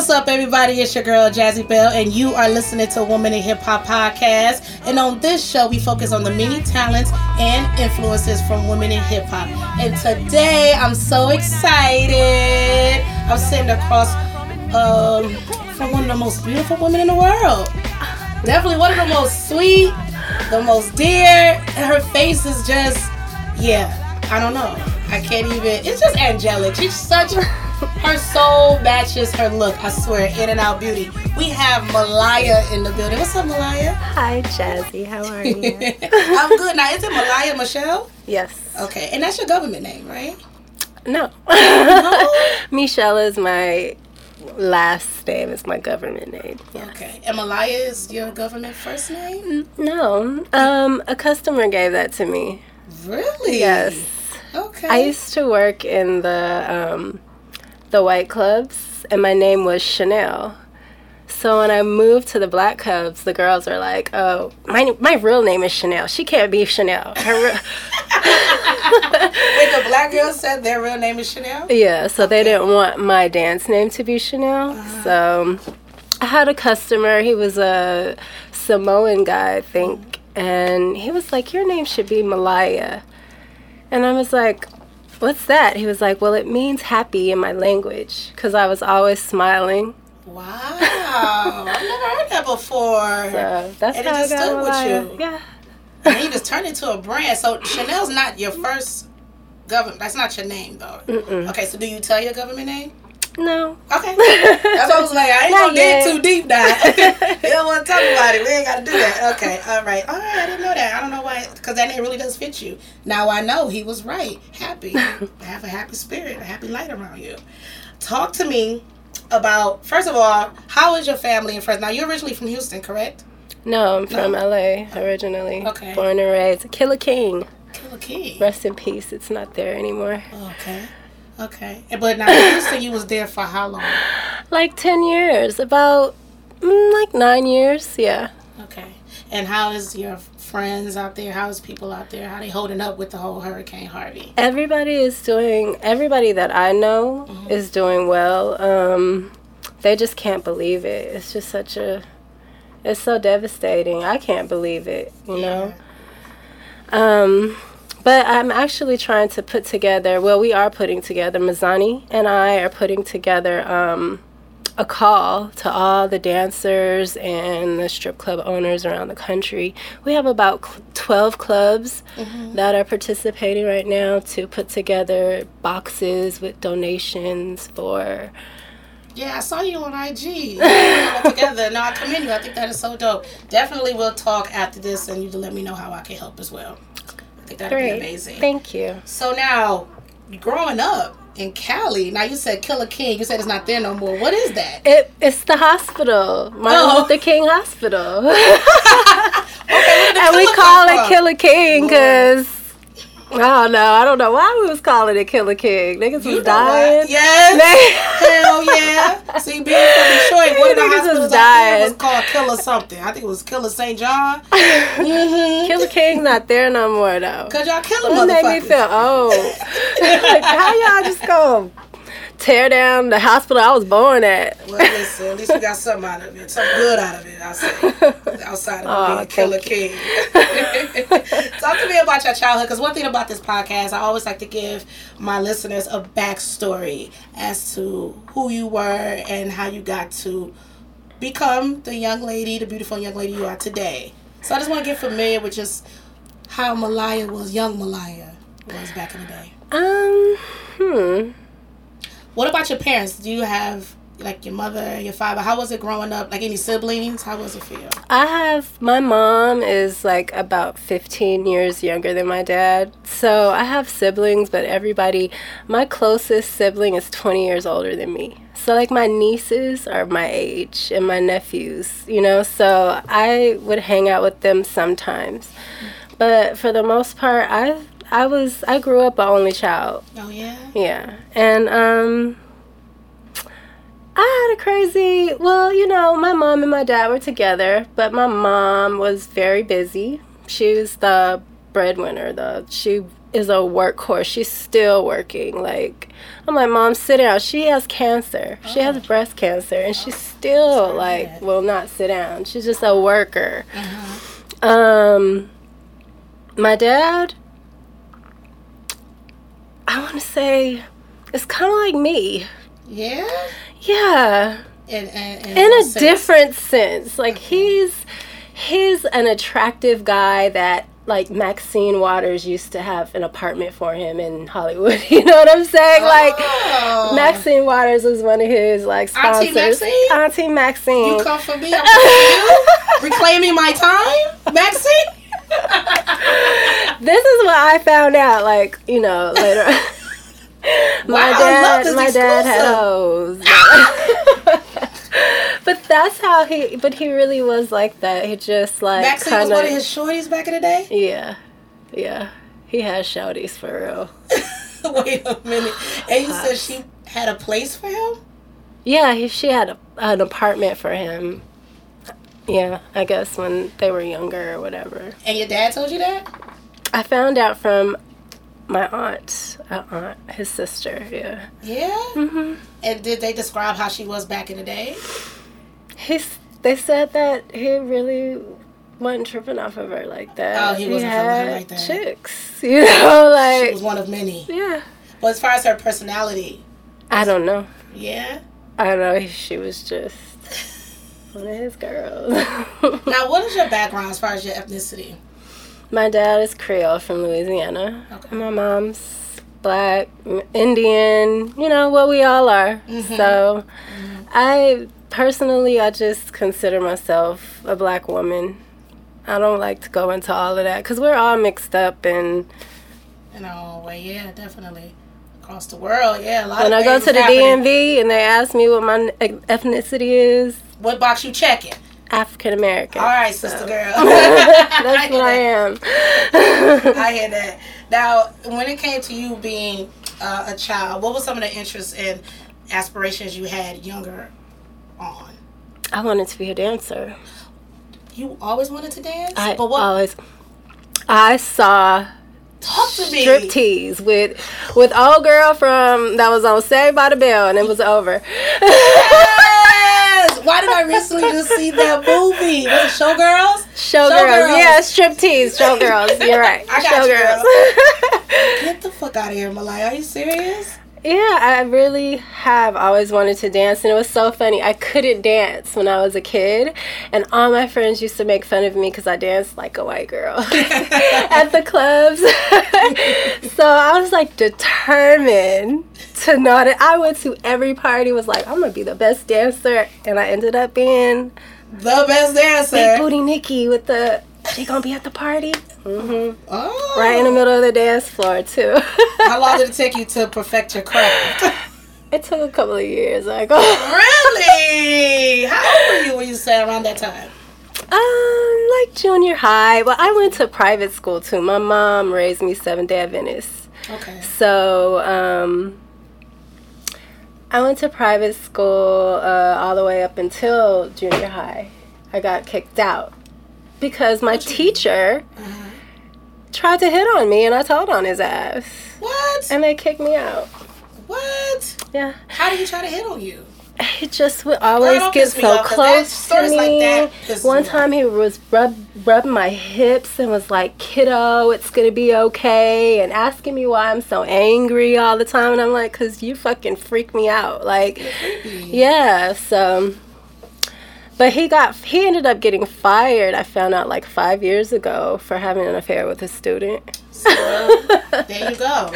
what's up, everybody? It's your girl Jazzie Belle, and you are listening to Women in Hip Hop Podcast. And on this show, we focus on the many talents and influences from women in hip hop. And today, I'm so excited. I'm sitting across um, from one of the most beautiful women in the world. Definitely one of the most sweet, the most dear. Her face is just, yeah, I don't know. I can't even. It's just angelic. She's such. Her soul matches her look. I swear, in and out beauty. We have Maliah in the building. What's up, Maliah? Hi, Jazzie. How are you? I'm good. Now, is it Maliah Michel? yes. Okay, and that's your government name, right? No. Michel is my last name. It's my government name. Yeah. Okay, and Maliah is your government first name? No. Um, a customer gave that to me. Really? Yes. Okay. I used to work in the um, the white clubs, and my name was Chanel. So when I moved to the black clubs, the girls are like, "Oh, my my real name is Chanel. She can't be Chanel." Her re- Wait, the black girl said their real name is Chanel? Yeah, so they didn't want my dance name to be Chanel. Uh-huh. So I had a customer, he was a Samoan guy, I think, and he was like, Your name should be Maliah. And I was like, What's that? He was like, Well, it means happy in my language because I was always smiling. Wow. I've never heard that before. So that's And it how I just got stood with you. Yeah. And you just turned into a brand. So Chanel's not your first government. That's not your name, though. Mm-mm. Okay, so do you tell your government name? No. Okay. That's what I was like. I ain't Not gonna dig too deep now. you don't want to talk about it. We ain't gotta do that. Okay. All right. All right. I didn't know that. I don't know why, because that name really does fit you. Now I know he was right. Happy. Have a happy spirit, a happy light around you. Talk to me about first of all, how is your family and friends? Now you're originally from Houston, correct? No, I'm from No. LA originally. Okay. Born and raised. Killer King. Killer Key. Rest in peace. It's not there anymore. Okay. Okay. But now you Houston, you was there for how long? Like 10 years. About mm, like nine years. Yeah. Okay. And how is your friends out there? How is people out there? How they holding up with the whole Hurricane Harvey? Everybody is doing, everybody that I know is doing well. Um, they just can't believe it. It's just such a, it's so devastating. I can't believe it, you know? Um, but I'm actually trying to put together, well, we are putting together, Mazani and I are putting together um, a call to all the dancers and the strip club owners around the country. We have about cl- 12 clubs that are participating right now to put together boxes with donations for. Yeah, I saw you on IG. Together. No, I commend you. I think that is so dope. Definitely we'll talk after this and you to let me know how I can help as well. That'd be amazing. Thank you. so now, growing up in Cali, now you said Killer King. You said it's not there no more. What is that? It, it's the hospital, Martin Oh. Luther King Hospital. Okay, where did the and we call it? Killer King because Don't know. I don't know why we was calling it Killer King. Niggas You was dying. Yes. Hell yeah. See, being from Detroit, one of the Niggas was hospitals there dying. was called Killer something. I think it was Killer St. John. Mm-hmm. Killer King not there no more though. Cause y'all killing That made me feel old. like how y'all just go tear down the hospital I was born at? Well, listen, at least we got something out of it. Something good out of it, I say. Outside of Aw, being a Killer King. Talk to me about your childhood, because one thing about this podcast, I always like to give my listeners a backstory as to who you were and how you got to become the young lady, the beautiful young lady you are today. So I just want to get familiar with just how Maliah was, young Maliah was back in the day. Um, hmm. What about your parents? Do you have like your mother, your father? How was it growing up? Like any siblings? How was it for you? I have my mom is like about 15 years younger than my dad. So I have siblings, but everybody, my closest sibling is 20 years older than me. So like my nieces are my age and my nephews, you know, so I would hang out with them sometimes. But for the most part, I I was I grew up an only child. Oh yeah. Yeah. And um I had a crazy well, you know, my mom and my dad were together, but my mom was very busy. She was the breadwinner, the she is a workhorse. She's still working. Like I'm like, Mom, sit down. She has cancer. She has breast cancer and she's still like will not sit down. She's just a worker. Um my dad I want to say it's kind of like me. Yeah. Yeah. In, in, in, in a sense? different sense. Like he's he's an attractive guy that like Maxine Waters used to have an apartment for him in Hollywood. You know what I'm saying? Like Oh. Maxine Waters was one of his like Auntie sponsors. Maxine? Auntie Maxine. You come for me, I'm for you. Reclaiming my time, Maxine. This is what I found out. Like you know later. my Wow, dad, my dad had exclusive. hoes. but that's how he. But he really was like that. He just like Maxine was kind one of his shorties back in the day. Yeah, yeah. He has shouties for real. Wait a minute. And you said she had a place for him? Yeah, he, she had a, an apartment for him. Yeah, I guess when they were younger or whatever. And your dad told you that? I found out from my aunt, uh, aunt, his sister. Yeah. Yeah. hmm And did they describe how she was back in the day? He's. They said that he really wasn't tripping off of her like that. Oh, he wasn't feeling her like that. Chicks, you know, like She was one of many. yeah. But as far as her personality, I don't know. yeah. I don't know. She was just one of his girls. Now, what is your background as far as your ethnicity? My dad is Creole from Louisiana. Okay. My mom's black, Indian, you know, what we all are. Mhm. So I personally, I just consider myself a black woman. I don't like to go into all of that because we're all mixed up. And You know, well, yeah, definitely. Across the world, yeah. A lot when of I go to the happening. DMV and they ask me what my ethnicity is, What box you checking? African American. All right, sister girl. That's what I am. I hear that. Now, when it came to you being uh, a child, what were some of the interests and aspirations you had younger on? I wanted to be a dancer. You always wanted to dance? I but what? always. I saw talk to me. striptease with with old girl from that was on Saved by the Bell and it was over. Why did I recently just see that movie? Was it Showgirls? Showgirls, Showgirls. yeah, striptease, showgirls. You're right. I got you, showgirls. Get the fuck out of here, Maliah. Are you serious? Yeah, I really have always wanted to dance, and it was so funny. I couldn't dance when I was a kid, and all my friends used to make fun of me because I danced like a white girl at the clubs. so I was like determined to not. I went to every party. Was like, I'm gonna be the best dancer, and I ended up being The best Big dancer. Booty Nikki with the. She gonna be at the party. Mm-hmm. Oh. Right in the middle of the dance floor too. How long did it take you to perfect your craft? It took a couple of years. Like, oh. really? How old were you when you say around that time? um, like junior high. Well, I went to private school too. My mom raised me Seventh Day Adventist. Okay. So, um, I went to private school uh, all the way up until junior high. I got kicked out because my teacher Uh-huh. tried to hit on me, and I told on his ass, What? and they kicked me out. What? Yeah. How did he try to hit on you? he just would always get so off, close to like me. that One time he was rub rubbing my hips and was like, "Kiddo, it's gonna be okay," and asking me why I'm so angry all the time, and I'm like, "Cause you fucking freak me out." Like, yeah. So, but he got he ended up getting fired. I found out like five years ago for having an affair with a student. So, there you go.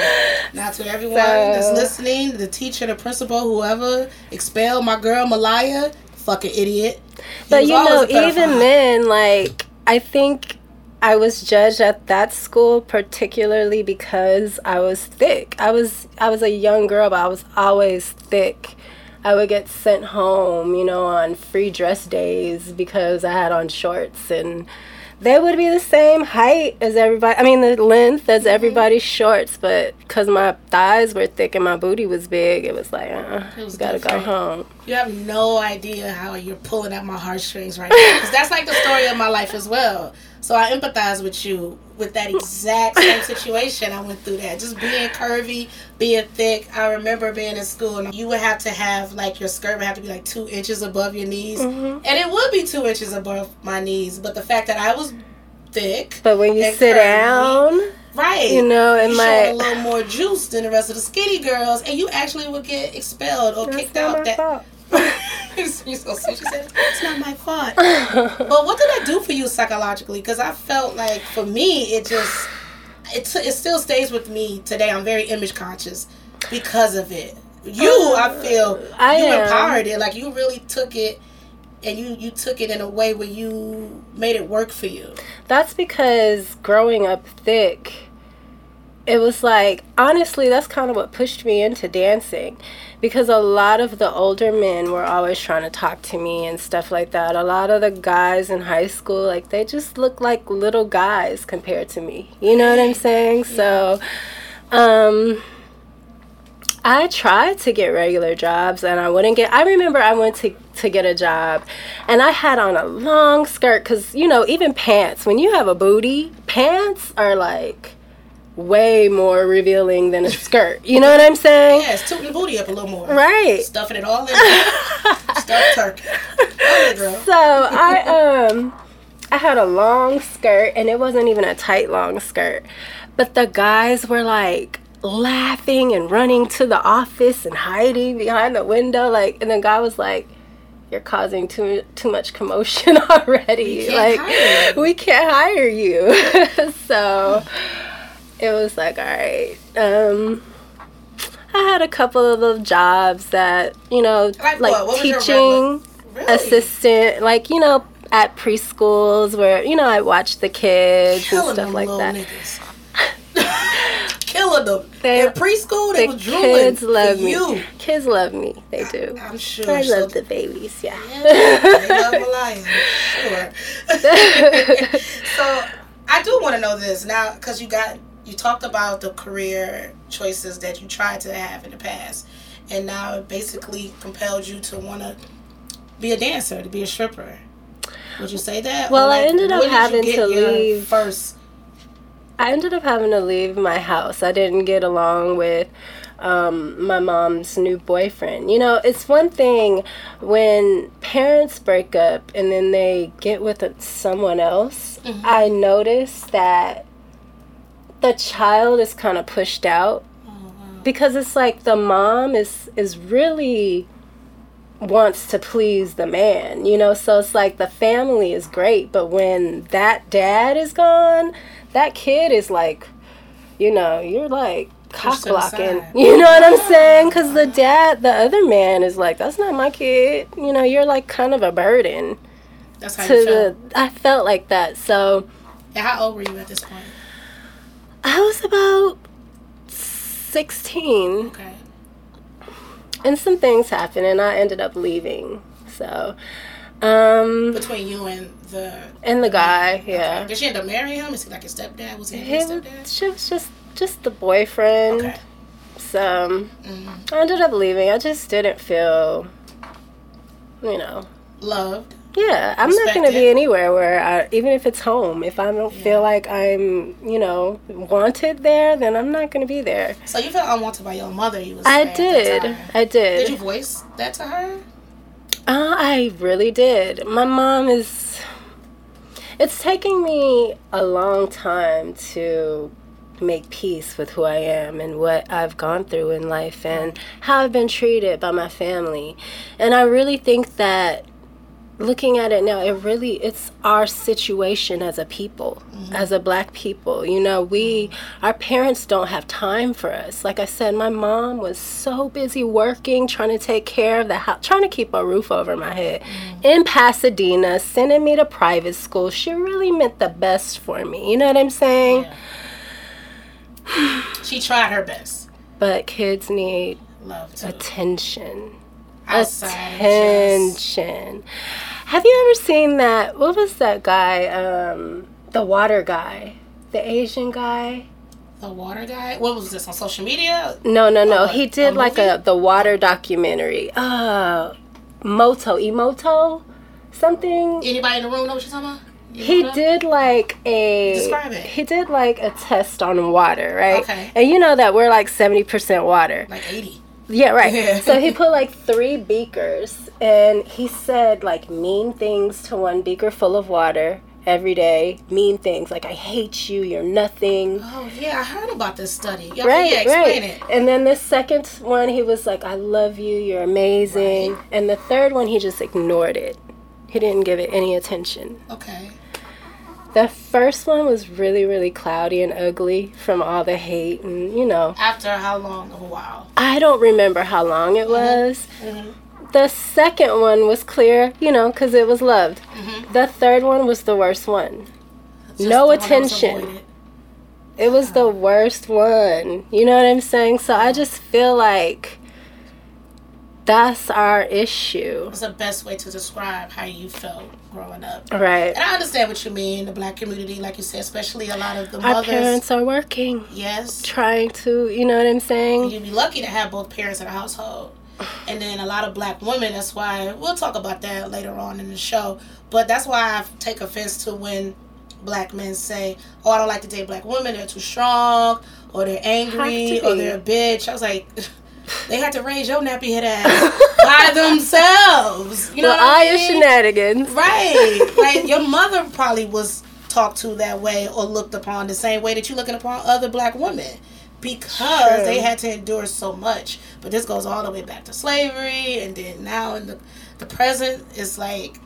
Now to everyone that's listening, the teacher, the principal, whoever expelled my girl Maliah, fucking idiot. He But you know, even then, like I think I was judged at that school particularly because I was thick. I was I was a young girl, but I was always thick. I would get sent home, you know, on free dress days because I had on shorts and they would be the same height as everybody. I mean, the length Mm-hmm. as everybody's shorts, but because my thighs were thick and my booty was big, it was like, uh, you gotta go home. You have no idea how you're pulling at my heartstrings right now. Because that's like the story of my life as well. So I empathize with you with that exact same situation. I went through that. Just being curvy, being thick. I remember being in school and you would have to have like your skirt would have to be like two inches above your knees. Mm-hmm. And it would be two inches above my knees. But the fact that I was thick. But when you sit curvy, down, Right. you know, it you might. a little more juice than the rest of the skinny girls, and you actually would get expelled or That's kicked out. That fault. You're so sweet. She said, "It's not my fault." but what did that do for you psychologically? Because I felt like for me, it just it t- it still stays with me today. I'm very image conscious because of it. You, uh, I feel, I you am. empowered it. Like you really took it. And you, you took it in a way where you made it work for you. That's because growing up thick, it was like, honestly, that's kind of what pushed me into dancing. Because a lot of the older men were always trying to talk to me and stuff like that. A lot of the guys in high school, like, they just look like little guys compared to me. You know what I'm saying? So, um,. I tried to get regular jobs and I wouldn't get I remember I went to to get a job and I had on a long skirt cuz you know even pants when you have a booty pants are like way more revealing than a skirt. You know what I'm saying? Yes, tooting the booty up a little more. Right. Stuffing it all in. Stuffed turkey. Oh. So I um I had a long skirt and it wasn't even a tight long skirt. But the guys were like laughing and running to the office and hiding behind the window like and the guy was like you're causing too too much commotion already. Like we can't hire you. so it was like all right. Um I had a couple of jobs that, you know, Like like, what? What teaching Really? assistant, like you know, at preschools where you know I watched the kids Killing and stuff them like that. Killing them. They- In preschool, they The was drooling kids love me. you. Kids love me. They do. I'm sure. I so- love the babies. Yeah. Yeah, they love Maliah. Sure. so I do want to know this now because you got you talked about the career choices that you tried to have in the past, and now it basically compelled you to want to be a dancer, to be a stripper. Would you say that? Well, Or, I ended up when did you having to leave. first. I ended up having to leave my house. I didn't get along with um, my mom's new boyfriend. You know, it's one thing when parents break up and then they get with someone else. I notice that the child is kind of pushed out because it's like the mom is is really wants to please the man, you know? So it's like the family is great, but when that dad is gone, that kid is like, you know, you're like cock Pushed to the blocking. You know what I'm saying? Because the dad, the other man is like, that's not my kid. You know, you're like kind of a burden That's how to you the. I felt like that. So And how old were you at this point? I was about 16. Okay. and some things happened and I ended up leaving. So, um, Between you and the. and the guy, yeah, Did she end up marrying him? Is he like a stepdad? Was he stepdad? she was just just the boyfriend. Okay. So Mhm. I ended up leaving. I just didn't feel, you know. Loved. Yeah, I'm not gonna be anywhere where I, even if it's home, if I don't Yeah. feel like I'm, you know, wanted there, then I'm not gonna be there. So you felt unwanted by your mother. You was. I saying at the did. I did. Did you voice that to her? Uh, I really did. My mom is. It's taking me a long time to make peace with who I am and what I've gone through in life and how I've been treated by my family. And I really think that looking at it now it really it's our situation as a people mm-hmm. as a black people. You know we mm-hmm. our parents don't have time for us. Like i said my mom was so busy working trying to take care of the house trying to keep a roof over my head. Mm-hmm. In pasadena sending me to private school she really meant the best for me. You know what i'm saying? She tried her best. but kids need attention Outside of just attention. Have you ever seen that? What was that guy? Um, the water guy, the Asian guy. the water guy. What was this on social media? No, no, no. He a did like a the water documentary. Uh, Moto, Emoto, something. Anybody in the room know what you're talking about? he did like a Describe it. he did like a test on water, right? Okay. And you know that we're like seventy percent water. Like 80. Yeah, right. Yeah. so he put like three beakers and he said like mean things to one beaker full of water every day. Mean things like I hate you, you're nothing. Oh, yeah, I heard about this study. Yeah, Right, yeah, explain right. it. And then the second one he was like, I love you, you're amazing. Right. And the third one he just ignored it. He didn't give it any attention. Okay. The first one was really, really cloudy and ugly from all the hate and you know. After how long a while? I don't remember how long it was. Mhm. The second one was clear, you know, because it was loved. Mhm. The third one was the worst one. Just No one attention. It was the worst one. You know what I'm saying? So I just feel like that's our issue. It's the best way to describe how you felt growing up. Right. And I understand what you mean, the black community, like you said, especially a lot of the Our mothers. parents are working, Yes. trying to, you know what I'm saying? You'd be lucky to have both parents in a household. And then a lot of black women, that's why we'll talk about that later on in the show. But that's why I take offense to when black men say, Oh, I don't like to date black women, they're too strong, or they're angry, or they're a bitch. I was like, they had to raise your nappy head ass by themselves. You know well, I your mean? shenanigans. Right. Like your mother probably was talked to that way or looked upon the same way that you're looking upon other black women. Because True. they had to endure so much. But this goes all the way back to slavery and then now in the the present it's like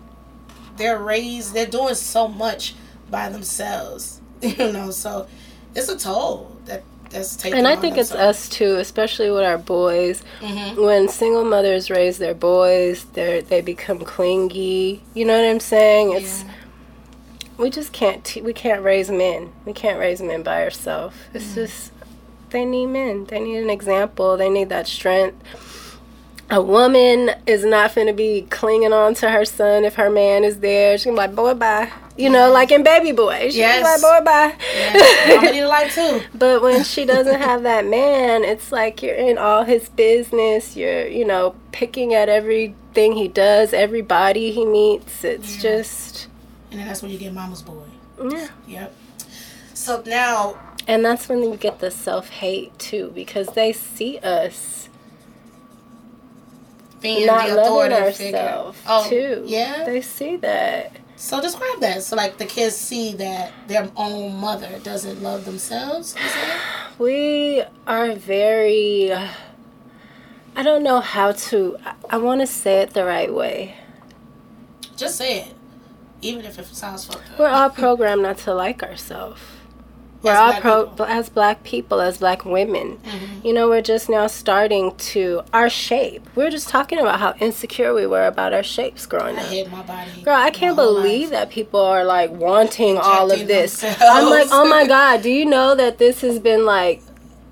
they're raised they're doing so much by themselves. You know, so it's a toll that that's taken. And I think it's us too, especially with our boys. Mhm. When single mothers raise their boys, they they become clingy. You know what I'm saying? It's Yeah. we just can't te- we can't raise men. We can't raise men by ourselves. It's just they need men. They need an example. They need that strength. A woman is not going to be clinging on to her son if her man is there. She's gonna be like, boy, bye. You know, like in Baby Boy. She's Yes. like, boy, bye. Yeah. Mama need a life too. But when she doesn't have that man, it's like you're in all his business. You're, you know, picking at everything he does, everybody he meets. It's Yeah. just, And then that's when you get mama's boy. yeah. Yep. So now And that's when you get the self hate too, because they see us being not the loving figure. ourselves Oh, too. Yeah. They see that. So describe that. So like the kids see that their own mother doesn't love themselves. We are very. I don't know how to. I, I want to say it the right way. Just say it, even if it sounds fucked up. We're all programmed not to like ourselves. We're As all black pro people. as black people, as black women. Mhm. You know, we're just now starting to our shape. We're just talking about how insecure we were about our shapes growing I up. hate my body. Girl, I can't believe life. that people are like wanting all of this. themselves. I'm like, oh my god, do you know that this has been like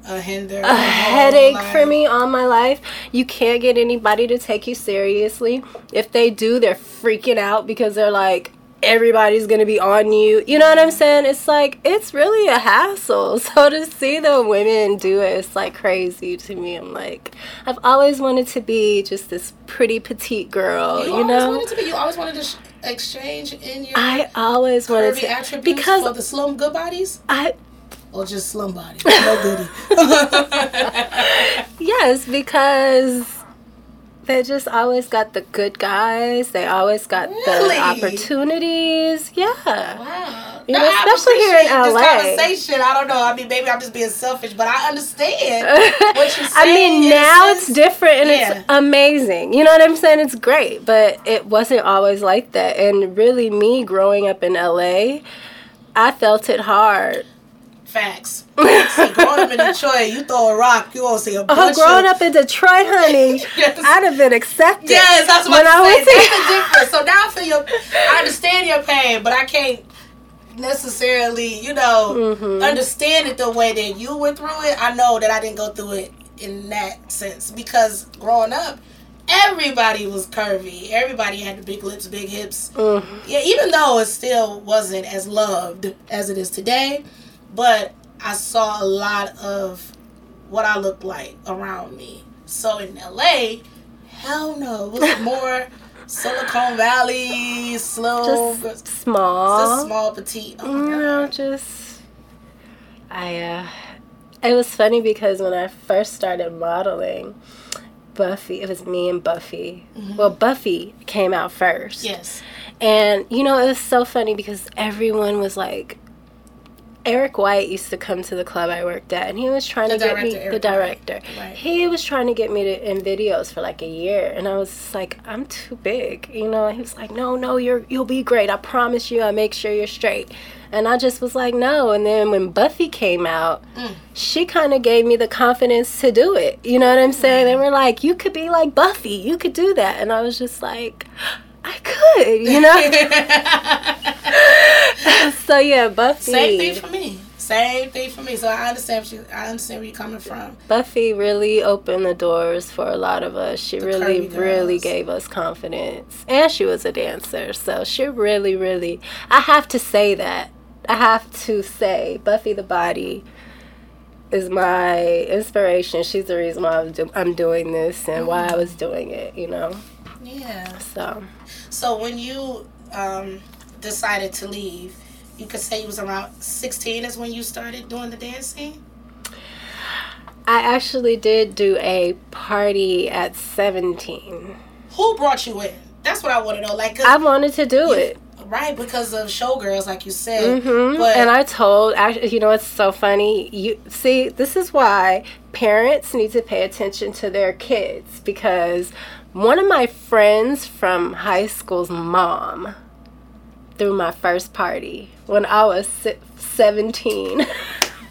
a hinder. a headache for me all my life. You can't get anybody to take you seriously. If they do, they're freaking out because they're like, everybody's gonna be on you. You know what I'm saying? It's like it's really a hassle. So to see the women do it, it's like crazy to me. I'm like, I've always wanted to be just this pretty petite girl. You, You, always know? wanted to be. You always wanted to sh- exchange in your I always wanted to attributes because for the slum good bodies, I or just slum bodies. No goodie. Yes, because they just always got the good guys. They always got Really? the opportunities. Yeah. Wow. You know, especially here in LA. conversation. I don't know. I mean, maybe I'm just being selfish, but I understand what you're saying. I mean, now it's sense. different and Yeah. it's amazing. You know what I'm saying? It's great, but it wasn't always like that. And really, me growing up in LA, I felt it hard. Facts. See, growing up in Detroit, you throw a rock, you gonna see a Oh, growing of. up in Detroit, honey, Yes. I'd have been accepted. Yes, that's what When I I'm saying. in- That's the difference. So now I feel your, I understand your pain, but I can't necessarily, you know, Mhm. understand it the way that you went through it. I know that I didn't go through it in that sense because growing up, everybody was curvy. Everybody had the big lips, big hips. Mhm. Yeah, even though it still wasn't as loved as it is today, but I saw a lot of what I looked like around me. So in LA, hell no, it was more Silicon Valley, slow, just small, just small, petite. Oh know, just I. uh It was funny because when I first started modeling, Buffy, it was me and Buffy. Mm-hmm. Well, Buffy came out first. Yes. And you know, it was so funny because everyone was like, Eric White used to come to the club I worked at, and he was trying the to get me Eric the director. Right. He was trying to get me to, in videos for like a year, and I was like, I'm too big, you know. He was like, No, no, you're you'll be great. I promise you. I make sure you're straight. And I just was like, No. And then when Buffy came out, mm. she kind of gave me the confidence to do it. You know what I'm saying? Mm. And we're like, You could be like Buffy. You could do that. And I was just like. I could, you know. so yeah, Buffy. Same thing for me. Same thing for me. So I understand. You, I understand where you're coming from. Buffy really opened the doors for a lot of us. She the really, really gave us confidence, and she was a dancer. So she really, really. I have to say that. I have to say, Buffy the Body is my inspiration. She's the reason why I'm, do- I'm doing this and mm-hmm. why I was doing it. You know. Yeah. So. So when you um, decided to leave, you could say you was around 16 is when you started doing the dancing? I actually did do a party at 17. Who brought you in? That's what I want to know. Like, I wanted to do it. Right, because of showgirls, like you said. Mm-hmm. But and I told, you know, it's so funny. You see, this is why parents need to pay attention to their kids because one of my friends from high school's mom threw my first party when I was 17.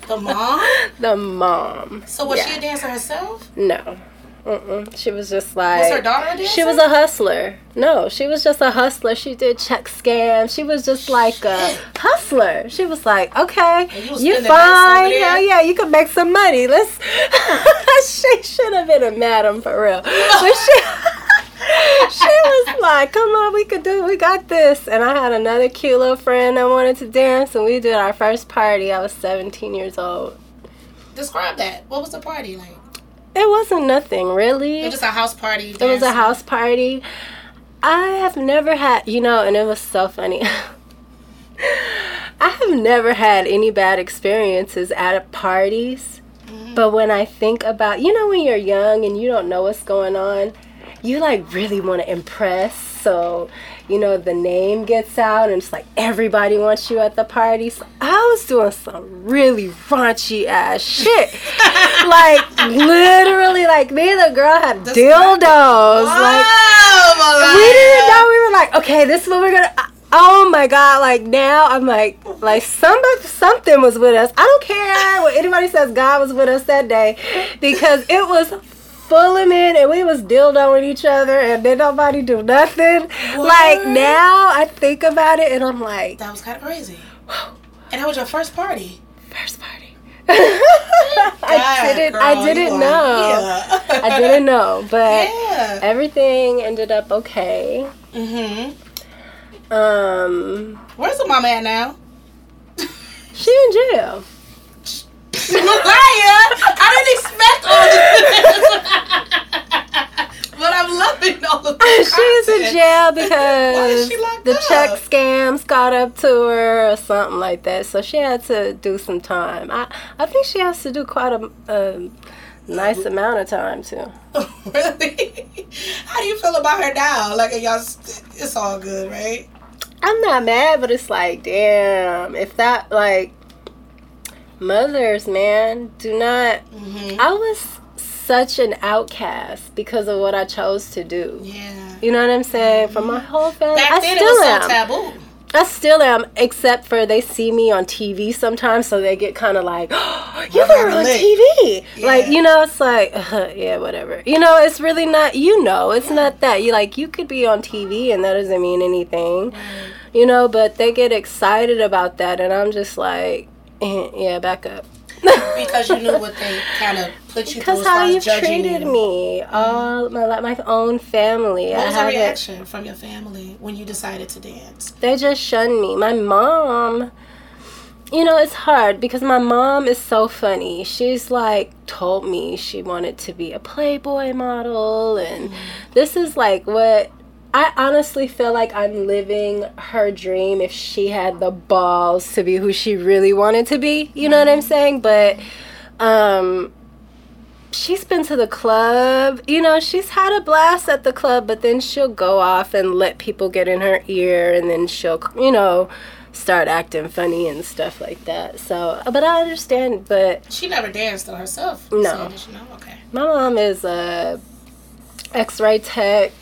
The mom? the mom. So was yeah. she a dancer herself? No. Mm-mm. She was just like. Was her daughter a dancer? She was a hustler. No, she was just a hustler. She did check scams. She was just like a hustler. She was like, okay, you, are fine. Hell yeah, you can make some money. Let's. she should have been a madam for real. but she. she was like, "Come on, we could do. We got this." And I had another cute little friend that wanted to dance, and we did our first party. I was 17 years old. Describe that. What was the party like? It wasn't nothing really. It was a house party. Dancing. It was a house party. I have never had, you know, and it was so funny. I have never had any bad experiences at parties. Mm-hmm. But when I think about, you know, when you're young and you don't know what's going on, you like really want to impress. So, you know, the name gets out and it's like everybody wants you at the party. So I was doing some really raunchy ass shit. like literally like me and the girl had That's dildos. Like we didn't know we were like, okay, this is what we're gonna Oh my god! Like now, I'm like, like somebody, something was with us. I don't care what anybody says. God was with us that day because it was of men and we was dildoing each other and then nobody do nothing. What? Like now I think about it and I'm like That was kinda crazy. and that was your first party? First party. I didn't girl, I didn't know. Yeah. I didn't know. But yeah. everything ended up okay. Mm-hmm. Um Where's the mama at now? she in jail. Liar! I didn't expect all this. but I'm loving all of this. She's in jail because the up? check scams got up to her or something like that. So she had to do some time. I, I think she has to do quite a, a nice amount of time too. really? How do you feel about her now? Like y'all, it's all good, right? I'm not mad, but it's like, damn, if that like mothers, man, do not. Mm-hmm. I was such an outcast because of what I chose to do. Yeah. You know what I'm saying? Mm-hmm. For my whole family, Back I then still it am. So taboo. I still am, except for they see me on TV sometimes, so they get kind of like, oh, "You were on TV." Yeah. Like you know, it's like, uh, yeah, whatever. You know, it's really not. You know, it's yeah. not that. You like you could be on TV and that doesn't mean anything. Right. You know, but they get excited about that, and I'm just like, yeah, back up. because you knew what they kind of put you because through how you treated you. me, mm-hmm. all my my own family. What was the reaction it. from your family when you decided to dance? They just shunned me. My mom. You know, it's hard because my mom is so funny. She's like told me she wanted to be a Playboy model, and mm. this is like what I honestly feel like I'm living her dream if she had the balls to be who she really wanted to be. You know what I'm saying? But um she's been to the club. You know, she's had a blast at the club, but then she'll go off and let people get in her ear and then she'll, you know, start acting funny and stuff like that. So, but I understand, but She never danced though herself. No. So, know? Okay. my mom is a x-ray tech.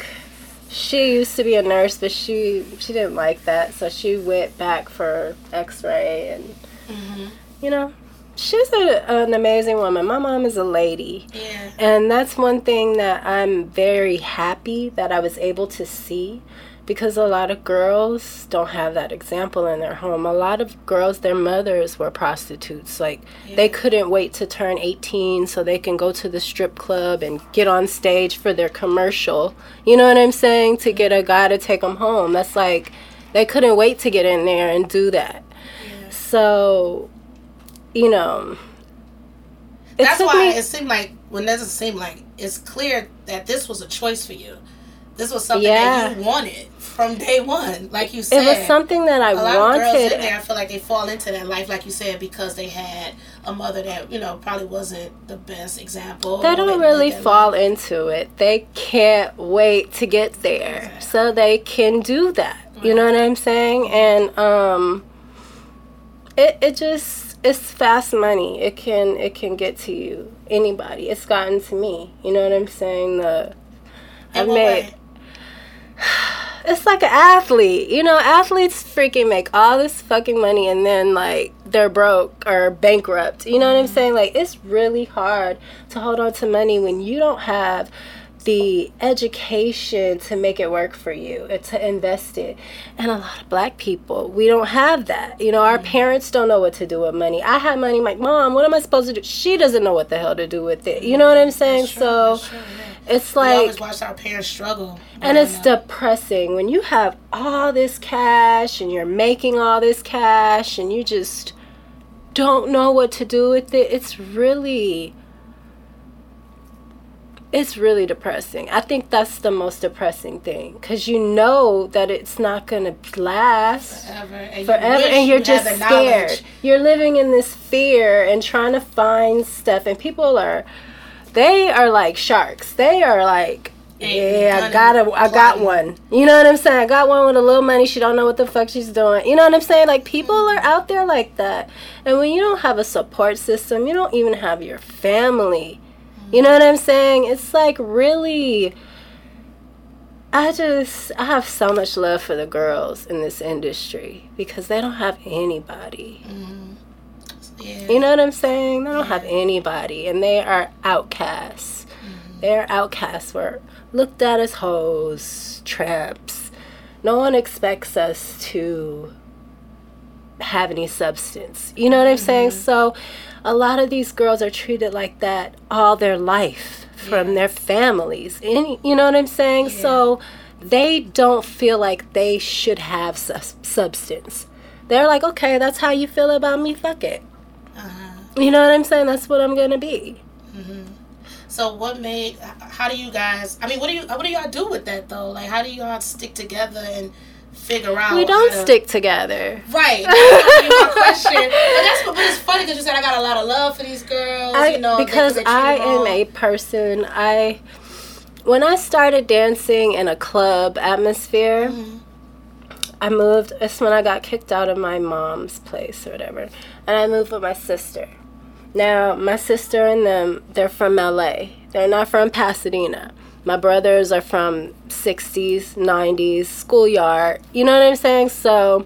She used to be a nurse, but she she didn't like that, so she went back for x-ray and Mm-hmm. you know, she's a, an amazing woman. My mom is a lady. Yeah. And that's one thing that I'm very happy that I was able to see because a lot of girls don't have that example in their home. A lot of girls, their mothers were prostitutes. Like, they couldn't wait to turn 18 so they can go to the strip club and get on stage for their commercial. You know what I'm saying? To get a guy to take them home. That's like, they couldn't wait to get in there and do that. Yeah. So, you know. That's why me- it seemed like when doesn't seem like it's clear that this was a choice for you. This was something Yeah. that you wanted from day one, like you said. It was something that I a lot of girls wanted. in there, I feel like they fall into that life, like you said, because they had a mother that you know probably wasn't the best example. They don't really fall life. into it. They can't wait to get there so they can do that. You know what I'm saying? And um it it just it's fast money. It can it can get to you. Anybody. It's gotten to me. You know what I'm saying? The I've made? it's like an athlete. You know, athletes freaking make all this fucking money and then like they're broke or bankrupt. You know what I'm saying? Like it's really hard to hold on to money when you don't have the education to make it work for you and to invest it. And a lot of black people, we don't have that. You know, our parents don't know what to do with money. I have money, my mom, what am I supposed to do? She doesn't know what the hell to do with it. You know what I'm saying? Sure, so sure, yeah. It's like we always watch our parents struggle, and it's up. depressing when you have all this cash and you're making all this cash and you just don't know what to do with it. It's really it's really depressing. I think that's the most depressing thing cuz you know that it's not going to last forever, and you forever wish and you're you just scared. knowledge. You're living in this fear and trying to find stuff and people are they are like sharks. They are like yeah, I got a, I got one. You know what I'm saying? I got one with a little money. She don't know what the fuck she's doing. You know what I'm saying? Like people are out there like that. And when you don't have a support system, you don't even have your family. You know what I'm saying? It's like really I just I have so much love for the girls in this industry because they don't have anybody. Yeah. You know what I'm saying? They don't have anybody and they are outcasts. Mm-hmm. They're outcasts. We're looked at as hoes, tramps. No one expects us to have any substance. You know what I'm saying? Mm-hmm. So a lot of these girls are treated like that all their life from Yeah. their families. And you know what I'm saying? Yeah. So they don't feel like they should have sus- substance. They're like, okay, that's how you feel about me. Fuck it. You know what I'm saying? That's what I'm gonna be. So what made? How do you guys? I mean, what do you? What do y'all do with that though? Like, how do y'all stick together and figure out? We don't to- stick together. Right. That's my question. But that's what. But it's funny because you said I got a lot of love for these girls. I, you know, because they I am a person. I when I started dancing in a club atmosphere, Mm-hmm. I moved. It's when I got kicked out of my mom's place or whatever, and I moved with my sister. Now my sister and them, they're from LA. They're not from Pasadena. My brothers are from 60s, 90s, schoolyard. You know what I'm saying? So,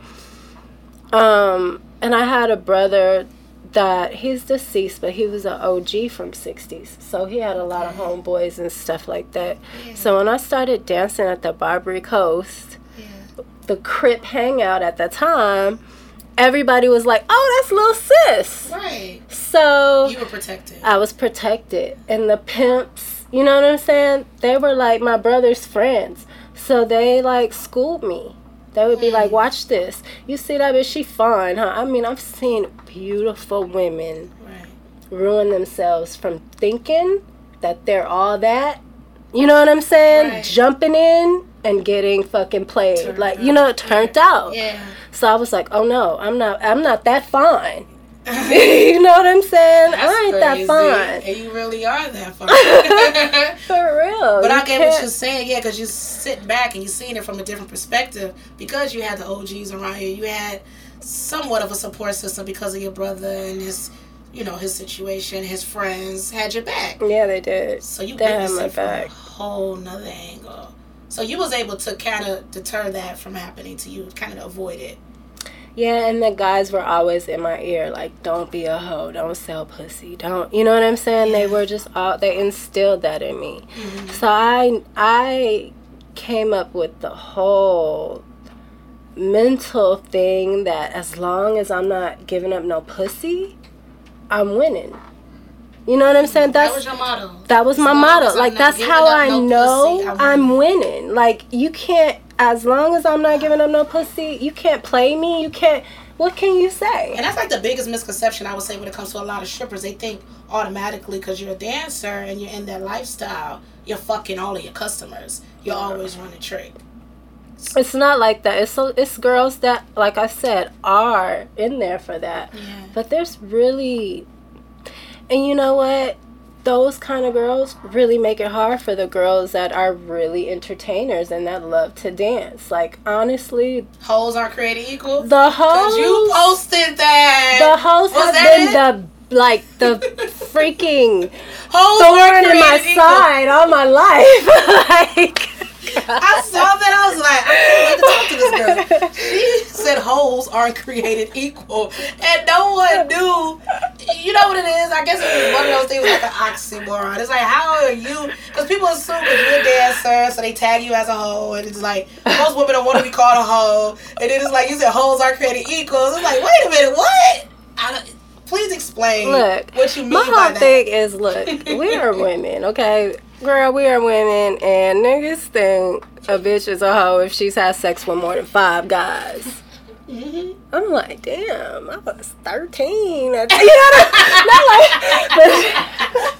um, and I had a brother that he's deceased, but he was an OG from 60s. So he had a lot of homeboys and stuff like that. So when I started dancing at the Barbary Coast, Yeah. the Crip hangout at the time, everybody was like, oh, that's little sis. Right. So You were protected. I was protected. And the pimps, you know what I'm saying? They were like my brother's friends. So they like schooled me. They would be like, watch this. You see that bitch, she fine, huh? I mean, I've seen beautiful women right. ruin themselves from thinking that they're all that. You know what I'm saying? Right. Jumping in and getting fucking played, Turned like you know, turned out. Yeah. So I was like, oh no, I'm not, I'm not that fine. you know what I'm saying? That's I ain't crazy. that fine. And you really are that fine. For real. But I get can't- what you're saying, yeah, because you sit back and you seen it from a different perspective because you had the OGs around you. You had somewhat of a support system because of your brother and his, you know, his situation. His friends had your back, Yeah, they did. so you They had my it from a whole nother angle. So you was able to kind of deter that from happening to you, kind of avoid it. Yeah, and the guys were always in my ear, like, don't be a hoe, don't sell pussy, don't, you know what I'm saying? They were just all, they instilled that in me. Mhm. So I, I came up with the whole mental thing that as long as I'm not giving up no pussy, I'm winning. You know what I'm saying? That was your motto. that was my long motto. as I'm Like that's how up I no know pussy, I'm I'm winning. Like you can't as long as I'm not giving up no pussy, you can't play me. You can't what can you say? And that's like the biggest misconception I would say when it comes to a lot of strippers. They think automatically because you're a dancer and you're in that lifestyle, you're fucking all of your customers. You're always running trick. It's not like that. It's so it's girls that like I said are in there for that. Yeah. But there's really and you know what? Those kind of girls really make it hard for the girls that are really entertainers and that love to dance. Like honestly, Hoes aren't created equal. the Cause you posted that. the Was has that been the like the freaking Hoes thorn in my equal. side all my life. like I saw that. I was like, I can't wait to talk to this girl. She said holes aren't created equal, and no one knew. You know what it is? I guess it was one of those things like an oxymoron. It's like, how are you? Because people assume because you're a dancer, so they tag you as a hoe, and it's like most women don't want to be called a hoe, and then it's like you said holes aren't created equal. It's like, wait a minute, what? I don't, please explain Look, what you mean my by whole that. thing is look, we are women, okay? Girl, we are women, and niggas think a bitch is a hoe if she's had sex with more than five guys. Mhm. I'm like, damn, I was 13. at- You know what I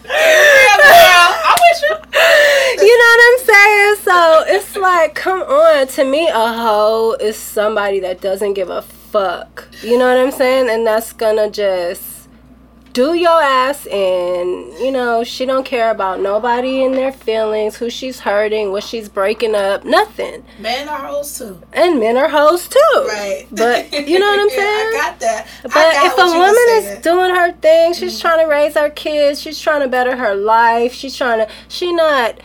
Yeah, girl, I'm you. you know what I'm saying? So it's like, come on. To me, a hoe is somebody that doesn't give a fuck. You know what I'm saying? And that's gonna just do your ass and You know, she don't care about nobody and their feelings, who she's hurting, what she's breaking up, nothing. Men are hoes too. And men are hoes too. Right. But you know what I'm Yeah, saying? I got that. But got if a woman is doing her thing, she's mm-hmm. trying to raise her kids, she's trying to better her life, she's trying to, she not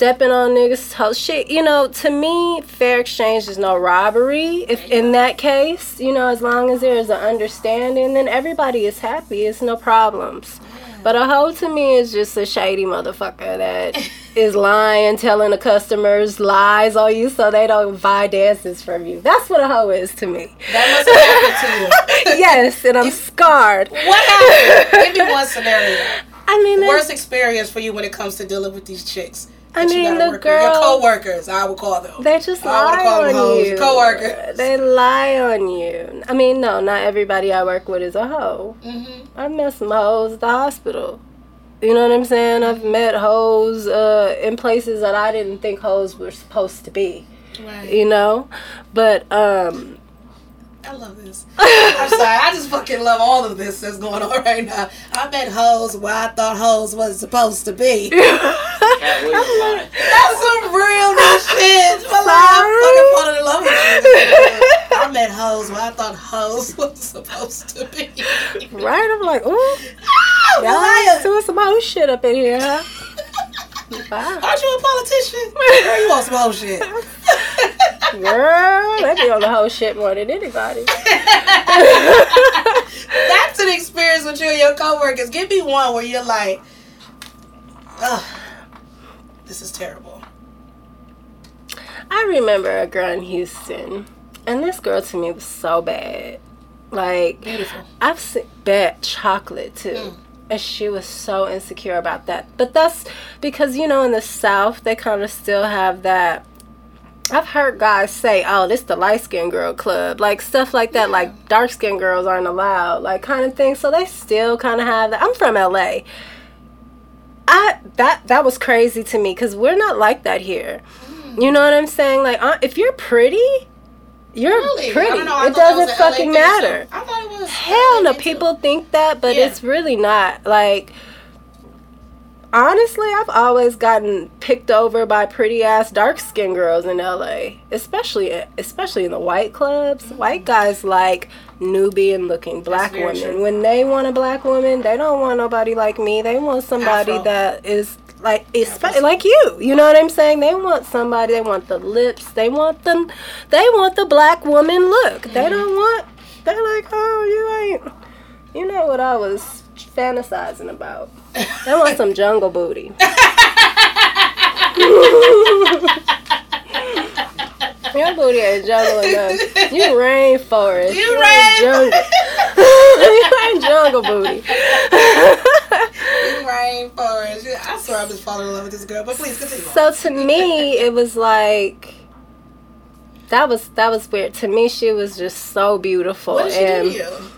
stepping on niggas' toes. Shit, you know, to me, fair exchange is no robbery. If in that case, you know, as long as there is an understanding, then everybody is happy. It's no problems. But a hoe to me is just a shady motherfucker that is lying, telling the customers lies on you so they don't buy dances from you. That's what a hoe is to me. that must have happened to you. yes, and I'm scarred. What happened? Give me one scenario. I mean, Worst experience for you when it comes to dealing with these chicks. I mean, the with. your co-workers. I would call them. they just I lie call them on hoes. you. Co-workers. They lie on you. I mean, no, not everybody I work with is a hoe. hmm I've met some hoes at the hospital. You know what I'm saying? I've met hoes uh, in places that I didn't think hoes were supposed to be. Right. You know, but um, I love this. I'm sorry. I just fucking love all of this that's going on right now. I met hoes where I thought hoes wasn't supposed to be. Katt Williams line. That's some real new shit. But like, I'm fucking falling in love with you. I met hoes where I thought hoes was supposed to be. right? I'm like, ooh, Ah, y'all doing some hoe shit up in here, huh? Wow. Aren't you a politician? Girl, you want some whole shit. Girl, they be on the whole shit more than anybody. That's an experience with you and your coworkers. Give me one where you're like, ugh, this is terrible. I remember a girl in Houston, and this girl to me was so bad. Like, Beautiful. I've seen bad chocolate too. Mm. And she was so insecure about that. But that's because, you know, in the South, they kind of still have that. I've heard guys say, oh, this the light skinned girl club. Like stuff like that. Like dark skinned girls aren't allowed. Like kind of thing. So they still kind of have that. I'm from LA. I that that was crazy to me because we're not like that here. You know what I'm saying? Like, uh, if you're pretty, you're Really? Pretty. know. It thought that was doesn't fucking matter. I thought it was. Hell no, people think that, but Yeah. it's really not. Like, honestly, I've always gotten picked over by pretty ass dark skinned girls in LA, especially especially in the white clubs. White guys like Nubian looking black women. true. When they want a black woman, they don't want nobody like me. They want somebody Afro. that is like espe- like you. You know what I'm saying? They want somebody. They want the lips. They want them. They want the black woman look. They Mm-hmm. don't want. They're like, oh, you ain't. You know what I was fantasizing about? They want some jungle booty. Your booty ain't jungle enough. You rainforest. You ain't rain- jungle. you ain't jungle booty. Rainforest. I swear I'm just falling in love with this girl. But please continue. So to me, it was like that was that was weird. To me, she was just so beautiful, what did she and do to you?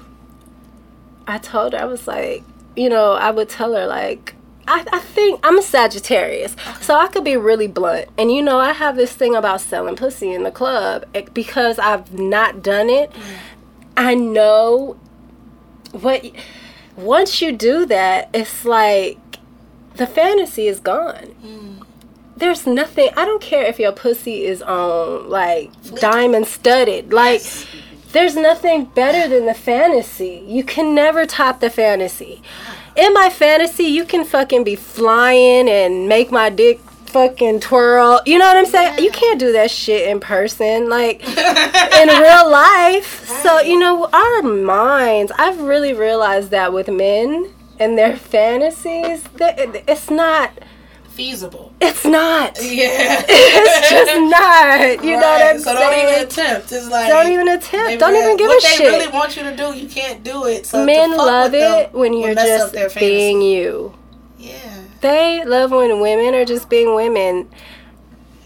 I told her I was like, you know, I would tell her like. I, I think I'm a Sagittarius, so I could be really blunt. And you know, I have this thing about selling pussy in the club eh, because I've not done it. I know what once you do that, it's like the fantasy is gone. There's nothing. I don't care if your pussy is on like diamond studded. Like Yes. There's nothing better than the fantasy. You can never top the fantasy. In my fantasy, you can fucking be flying and make my dick fucking twirl. You know what I'm saying? You can't do that shit in person. Like in real life. So, you know, our minds, I've really realized that with men and their fantasies, that it's not Feasible. it's not. Yeah. It's just not. You know what I'm so saying? don't even attempt. It's like Don't even attempt. Don't really- even give a shit. what they really want you to do, you can't do it. So Men love it when you're just being you. Yeah. They love when women are just being women.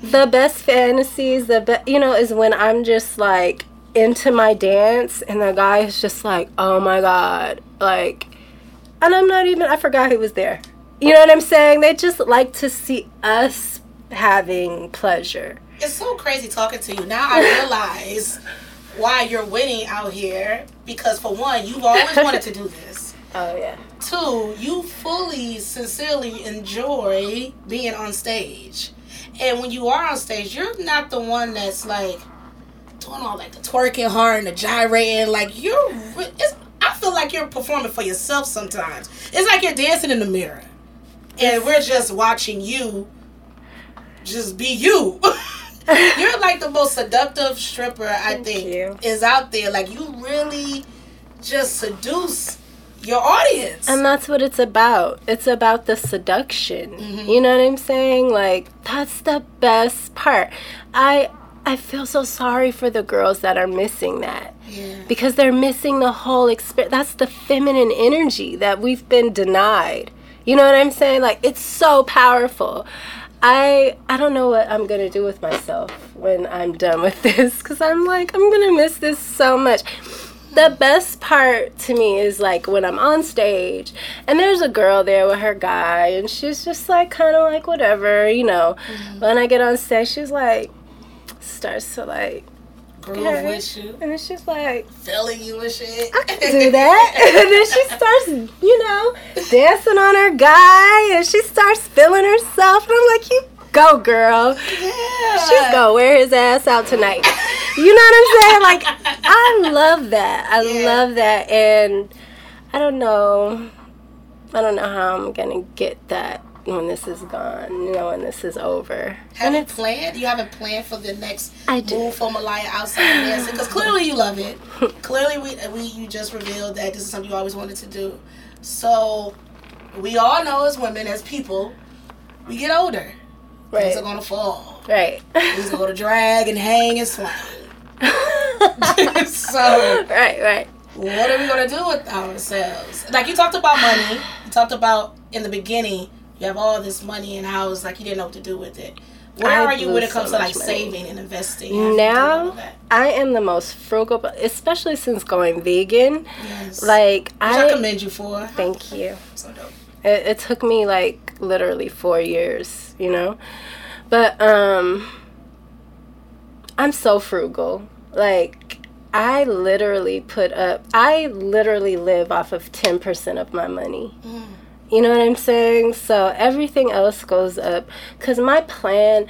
The best fantasies, the be- you know, is when I'm just like into my dance and the guy is just like, "Oh my god." Like and I'm not even I forgot who was there. You know what I'm saying? They just like to see us having pleasure. It's so crazy talking to you. Now I realize why you're winning out here. Because for one, you've always wanted to do this. Oh yeah. Two, you fully, sincerely enjoy being on stage. And when you are on stage, you're not the one that's like doing all like the twerking hard and the gyrating. Like you're, it's, I feel like you're performing for yourself sometimes. It's like you're dancing in the mirror, and we're just watching you. Just be you. you're like the most seductive stripper I Thank think you. is out there. Like you really just seduce your audience. And that's what it's about. It's about the seduction. Mm-hmm. You know what I'm saying? Like that's the best part. I I feel so sorry for the girls that are missing that. yeah. Because they're missing the whole experience. That's the feminine energy that we've been denied. You know what I'm saying? Like it's so powerful. I I don't know what I'm gonna do with myself when I'm done with this because I'm like I'm gonna miss this so much. The best part to me is like when I'm on stage and there's a girl there with her guy and she's just like kind of like whatever, you know. Mm-hmm. When I get on stage, she's like starts to like Groove Okay. with you, and it's just like filling you and shit. I can do that. and then she starts, you know, dancing on her guy and she starts feeling herself. And I'm like, you go, girl. Yeah. She's gonna wear his ass out tonight. You know what I'm saying? Like, I love that. I Yeah. love that. And I don't know. I don't know how I'm gonna get that when this is gone, you know, when this is over. Have you planned? You haven't planned for the next I do. move for Maliah outside of dancing? Because clearly you love it. clearly, we, we you just revealed that this is something you always wanted to do. So, we all know as women, as people, we get older. Things Right. are gonna fall. Right. Things are gonna drag and hang and swing. so, right, right. what are we gonna do with ourselves? Like you talked about money. You talked about in the beginning. You have all this money and how it's like you didn't know what to do with it. Where I are you when it comes so to like money. saving and investing? How do you do all now? I am the most frugal, especially since going vegan. Yes. Like Which I I, commend you for. thank you. So dope. It, it took me like literally four years, you know, but um, I'm so frugal. Like I literally put up I literally live off of 10% of my money. You know what I'm saying? So everything else goes up cuz my plan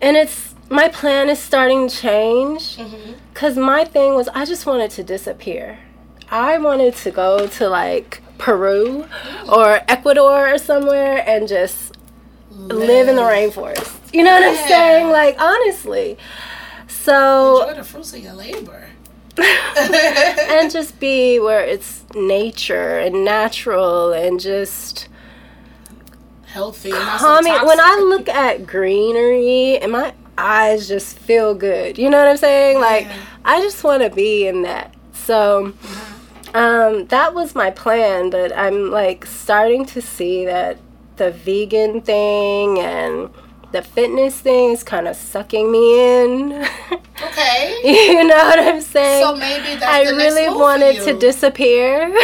and it's my plan is starting to change mm-hmm. cuz my thing was I just wanted to disappear. I wanted to go to like Peru or Ecuador or somewhere and just live in the rainforest. You know what I'm saying? Like honestly. So Enjoy the fruits of your labor. and just be where it's nature and natural and just Healthy. so calming. When I look at greenery and my eyes just feel good. You know what I'm saying? Like Yeah. I just want to be in that. So um that was my plan, but I'm like starting to see that the vegan thing and the fitness thing is kind of sucking me in. Okay. you know what I'm saying? So maybe that's I really wanted to disappear. You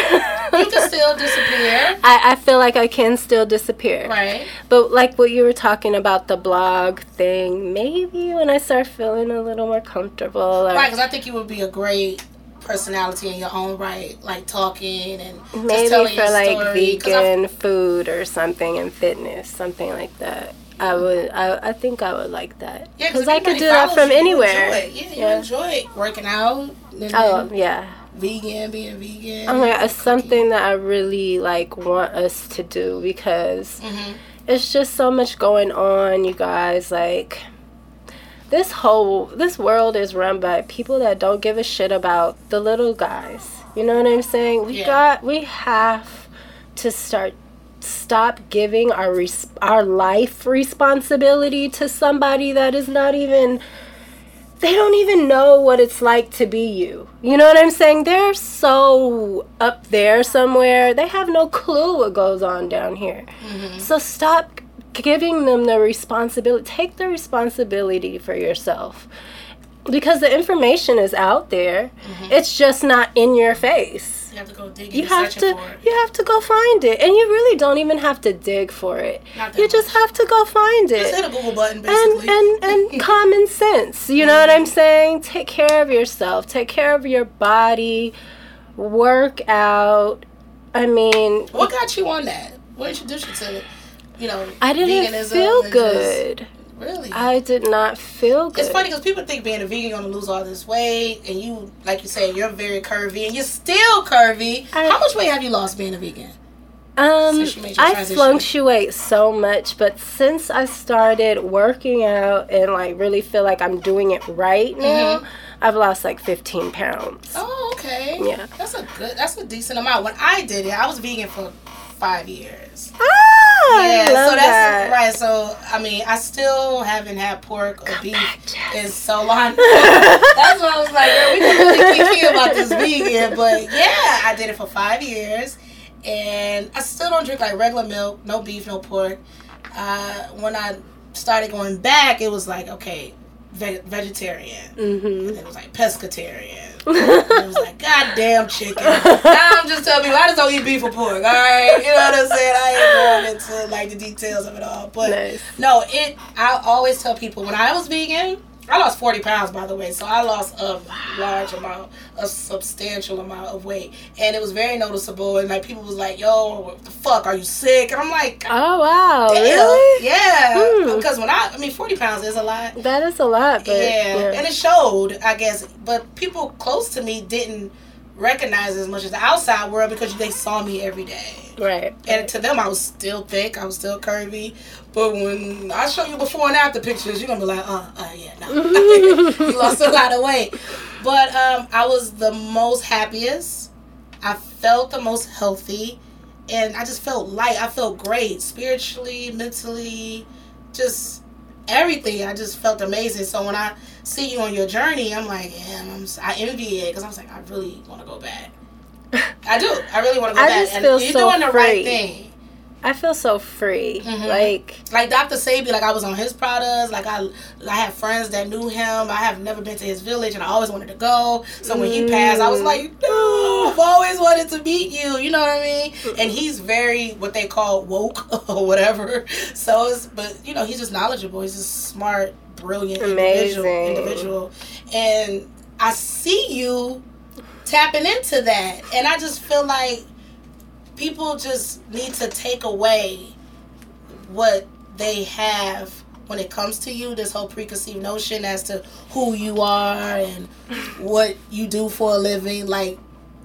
can still disappear. I, I feel like I can still disappear. Right. But like what you were talking about the blog thing, maybe when I start feeling a little more comfortable or Right, because I think you would be a great personality in your own right, like talking and maybe for like story. vegan food or something and fitness, something like that. I would I, I think I would like that. Yeah, Because I could do that from you, you anywhere. enjoy it. Yeah, you Yeah. enjoy working out. Oh yeah. vegan, being vegan. My god, it's something that I really like want us to do because Mhm. it's just so much going on, you guys. Like this whole this world is run by people that don't give a shit about the little guys. You know what I'm saying? We Yeah. got we have to start stop giving our res- our life responsibility to somebody that is not even they don't even know what it's like to be you. You know what I'm saying? They're so up there somewhere. They have no clue what goes on down here. Mm-hmm. So stop giving them the responsibility. Take the responsibility for yourself. Because the information is out there. Mm-hmm. It's just not in your face. You have to go dig You have to for it. you have to go find it. And you really don't even have to dig for it. Not that You just have to go find it Just hit a Google button, and basically. and and and common sense you know what i'm saying take care of yourself take care of your body work out i mean what got you on that? What introduced you to, you know, i didn't veganism feel good just- really? i did not feel good It's funny because people think being a vegan you're gonna lose all this weight, and you, like you said, you're very curvy, and you're still curvy. I- How much weight have you lost being a vegan? Um, Since you made your I fluctuate so much, but since I started working out and like really feel like I'm doing it right now, I've lost like 15 pounds. Mm-hmm. Oh, okay. Yeah. That's a good. That's a decent amount. When I did it, I was vegan for five years. Ah, Yeah, so that's that. right. So I mean, I still haven't had pork or beef in so long. that's why I was like, girl, we can really keep thinking about this vegan. But yeah, I did it for five years, and I still don't drink like regular milk, no beef, no pork. Uh, when I started going back, it was like okay, ve- vegetarian. Mm-hmm. And it was like pescatarian. It was like goddamn chicken. now I'm just telling people I just don't eat beef or pork. All right, you know what I'm saying? I ain't going into like the details of it all, but Nice. no, it. I always tell people when I was vegan, I lost 40 pounds by the way, so I lost a large amount, a substantial amount of weight, and it was very noticeable. And like people was like, "Yo, what the fuck? Are you sick?" And I'm like, Oh wow, "Damn, really? yeah." Hmm. Because when I, I mean, 40 pounds is a lot. That is a lot, but yeah. yeah. and it showed, I guess. But people close to me didn't recognize as much as the outside world because they saw me every day. right. And to them, I was still thick, I was still curvy. But when I show you before and after pictures, you're gonna be like, uh, uh yeah, no, you lost a lot of weight. But um, I was the most happiest. I felt the most healthy, and I just felt light. I felt great spiritually, mentally, just everything. I just felt amazing. So when I see you on your journey, I'm like, yeah, I'm, I envy it because I was like, I really want to go back. I do. I really want to go I back. just and feel you're so doing the free. right thing. I feel so free. Mhm. Like Like Dr. Sebi, like I was on his products. Like I, I have friends that knew him. I have never been to his village, and I always wanted to go. So when he passed, I was like, no, I've always wanted to meet you. You know what I mean? And he's very what they call woke or whatever. So it's, but you know, he's just knowledgeable. He's just smart brilliant individual, Amazing. individual, and I see you tapping into that, and I just feel like people just need to take away what they have when it comes to you this whole preconceived notion as to who you are and what you do for a living. Like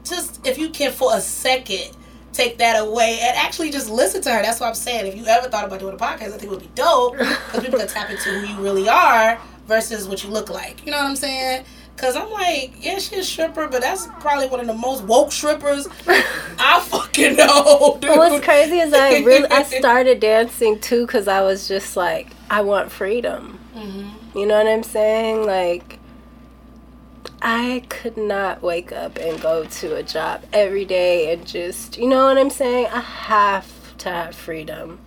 just if you can for a second take that away and actually just listen to her. That's what i'm saying. If you ever thought about doing a podcast i think it would be dope because people can tap into who you really are versus what you look like. You know what i'm saying Cause I'm like, yeah, she's a stripper, but that's probably one of the most woke strippers I fucking know, dude. What's crazy is I really I started dancing too because I was just like I want freedom. Mm-hmm. You know what I'm saying? Like I could not wake up and go to a job every day and just you know what I'm saying? I have to have freedom.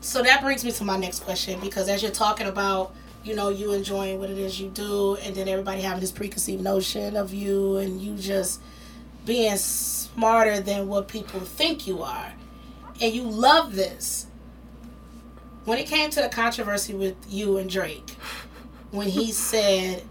So that brings me to my next question because as you're talking about, you know, you enjoying what it is you do, and then everybody having this preconceived notion of you, and you just being smarter than what people think you are, and you love this. When it came to the controversy with you and Drake, when he said